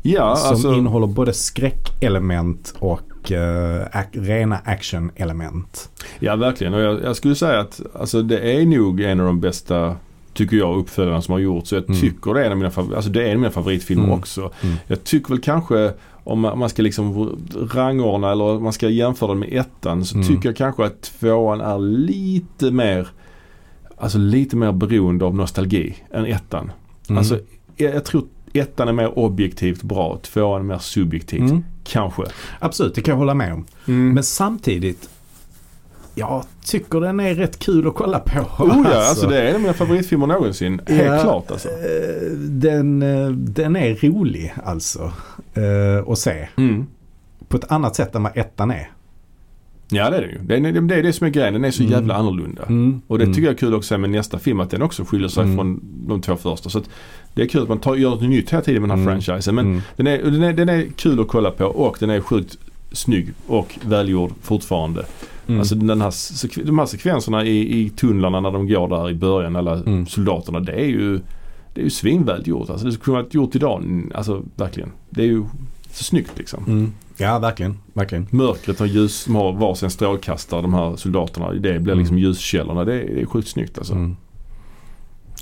Ja, som alltså. innehåller både skräckelement och eh, ac- rena actionelement. Ja, verkligen. Och jag, jag skulle säga att alltså, det är nog en av de bästa, tycker jag, uppföljarna som har gjorts. Så jag Mm. tycker det är en av mina, alltså, det är en av mina favoritfilmer Mm. också. Mm. Jag tycker väl kanske, om man, om man ska liksom rangordna eller om man ska jämföra den med ettan så Mm. tycker jag kanske att tvåan är lite mer Alltså lite mer beroende av nostalgi än ettan. Mm. Alltså jag, jag tror ettan är mer objektivt bra, tvåan är mer subjektivt. Mm. Kanske. Absolut, det kan jag hålla med om. Mm. Men samtidigt, jag tycker den är rätt kul att kolla på. Oh ja, alltså det är en av mina favoritfilmer någonsin. Helt Ja, klart alltså. eh, Den, eh, den är rolig alltså eh, att se. Mm. På ett annat sätt än vad ettan är. Ja det är det ju. Det är det, är det som är grejen. Den är så Mm. jävla annorlunda. Mm. Och det Mm. tycker jag är kul också med nästa film att den också skiljer sig Mm. från de två första. Så det är kul att man tar, gör något nytt hela tiden med den här Mm. franchisen. Men Mm. den, är, den, är, den är kul att kolla på och den är sjukt snygg och välgjord fortfarande. Mm. Alltså den här, de här sekvenserna i, i tunnlarna när de går där i början, alla soldaterna. Det är ju, det är ju svinväl gjort. Alltså det skulle kunna varit gjort idag. Alltså verkligen. Det är ju så snyggt liksom. Mm. Ja, verkligen. verkligen. Mörkret och ljus, de har varsin strålkastare de här soldaterna. Det blir liksom Mm. ljuskällorna. Det är, det är sjukt snyggt alltså. Mm.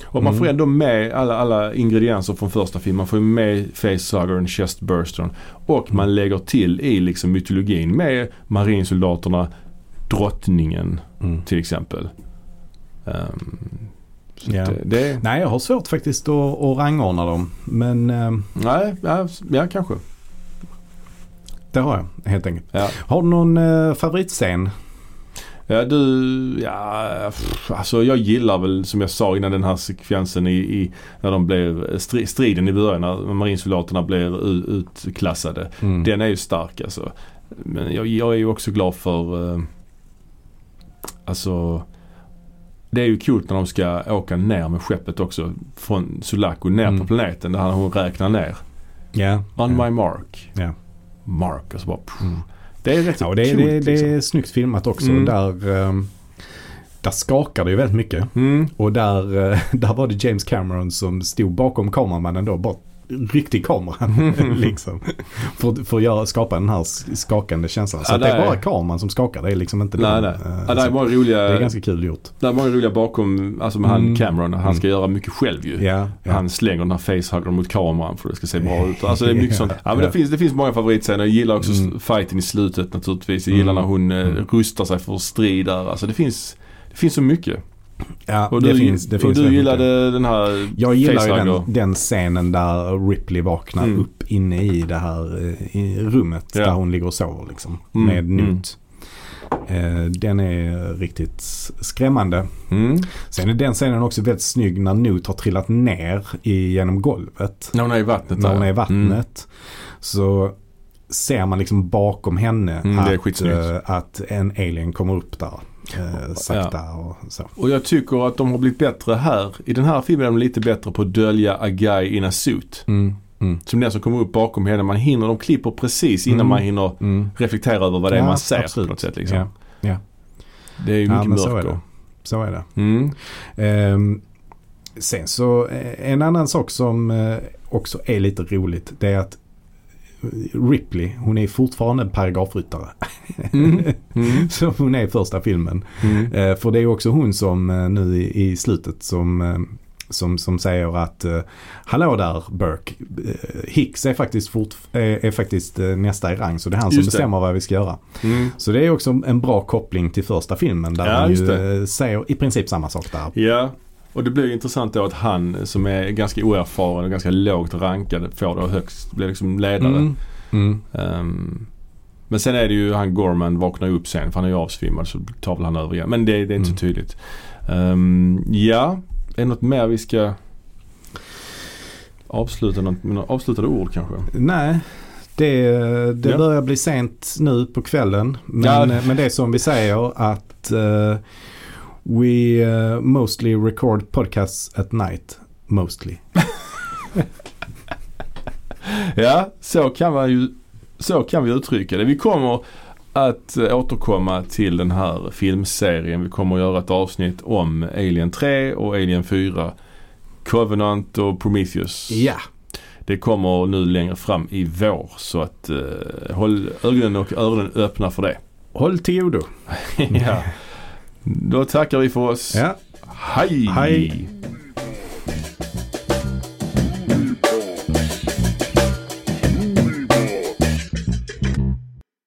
Och man får Mm. ändå med alla, alla ingredienser från första filmen. Man får ju med facehuggern, chestburstern. Och man Mm. lägger till i liksom mytologin med marinsoldaterna, drottningen Mm. till exempel. Så Ja. det, det, Nej, jag har svårt faktiskt att, att rangordna dem. Men eh, nej, ja, ja kanske. Det har jag helt enkelt. Ja. Har du någon eh, favoritscen? Ja du, ja, pff, alltså jag gillar väl som jag sa innan den här sekvensen i, i när de blev, stri, striden i början när marinsoldaterna blir u, utklassade. Mm. Den är ju stark alltså. Men jag, jag är ju också glad för, eh, alltså det är ju coolt när de ska åka ner med skeppet också från Sulaco ner Mm. på planeten där hon räknar ner. Ja. On ja. my mark. Ja. Mark och så bara pff. Det är rätt Ja, det, är- coolt det, det liksom. är snyggt filmat också. Mm. Där, ehm, där skakar det ju väldigt mycket. Mm. Och där, eh, (laughs) där var det James Cameron som stod bakom kameramannen då. Bara ryckte i kameran (laughs) liksom. För, för att skapa den här skakande känslan. Så Ja, det är bara kameran som skakar. Det är liksom inte Nej, den, nej. eh, Ja, det är så många roliga, det är ganska kul gjort. det är många roliga bakom, alltså med Mm. han Cameron. Han ska Mm. göra mycket själv ju. Ja, ja. Han slänger den här facehuggern mot kameran för att det ska se bra ut. Alltså det är mycket sånt. Ja men det finns, det finns många favoritscener. Jag gillar också Mm. fighten i slutet naturligtvis. Jag gillar Mm. när hon eh, Mm. rustar sig för strid där. Alltså det finns, det finns så mycket. Ja Och det du, finns, det och finns du gillade mycket. den här Jag facehugger. den, den scenen där Ripley vaknar Mm. upp inne i det här eh, i rummet Ja. där hon ligger och sover liksom. Mm, Med mm. Newt. Eh, den är riktigt skrämmande. Mm. Sen är den scenen också väldigt snygg när Newt har trillat ner i, genom golvet. När hon är i vattnet När hon är i Mm. vattnet. Så ser man liksom bakom henne Mm, att, eh, att en alien kommer upp där. Eh, sakta och så. Och jag tycker att de har blivit bättre här. I den här filmen är de lite bättre på att dölja a guy in a suit. Mm, mm, Som den som kommer upp bakom henne. Man hinner, de klipper precis innan Mm. man hinner mm. reflektera över vad det är Ja, man ser absolut. på något sätt. Liksom. Ja, ja. Det är ju Ja, mycket men så är mörker. det. Så är det. Ehm, sen så eh, en annan sak som eh, också är lite roligt. Det är att Ripley, hon är fortfarande en paragrafryttare. Mm. (laughs) Mm. Som hon är i första filmen. Mm. Eh, för det är också hon som eh, nu i, i slutet som, eh, som, som säger att eh, Hallå där Burke, eh, Hicks är faktiskt, fort, är, är faktiskt eh, nästa i rang så det är han som Just det. bestämmer vad vi ska göra. Mm. Så det är också en bra koppling till första filmen där Ja, han ju eh, säger i princip samma sak där. Ja, och det blir ju intressant då att han som är ganska oerfaren och ganska lågt rankad får då högst, blir liksom ledare. Mm. Mm. Ehm, men sen är det ju han Gorman vaknar upp sen för han är ju avsvimmad så tar väl han över igen. Men det, det är inte Mm. så tydligt. Ehm, ja, är det något mer vi ska avsluta något, med några avslutade ord kanske? Nej, det, det Ja. börjar bli sent nu på kvällen. Men, Ja. men det är som vi säger att eh, we eh, mostly record podcasts at night. Mostly. (laughs) Ja, så kan man ju så kan vi uttrycka det. Vi kommer att eh, återkomma till den här filmserien. Vi kommer att göra ett avsnitt om Alien 3 och Alien 4. Covenant och Prometheus. Ja, Det kommer nu längre fram i vår så att eh, håll ögonen och öronen öppna för det. håll till godo. (laughs) ja. Då tackar vi för oss. Ja. Hej! Hej.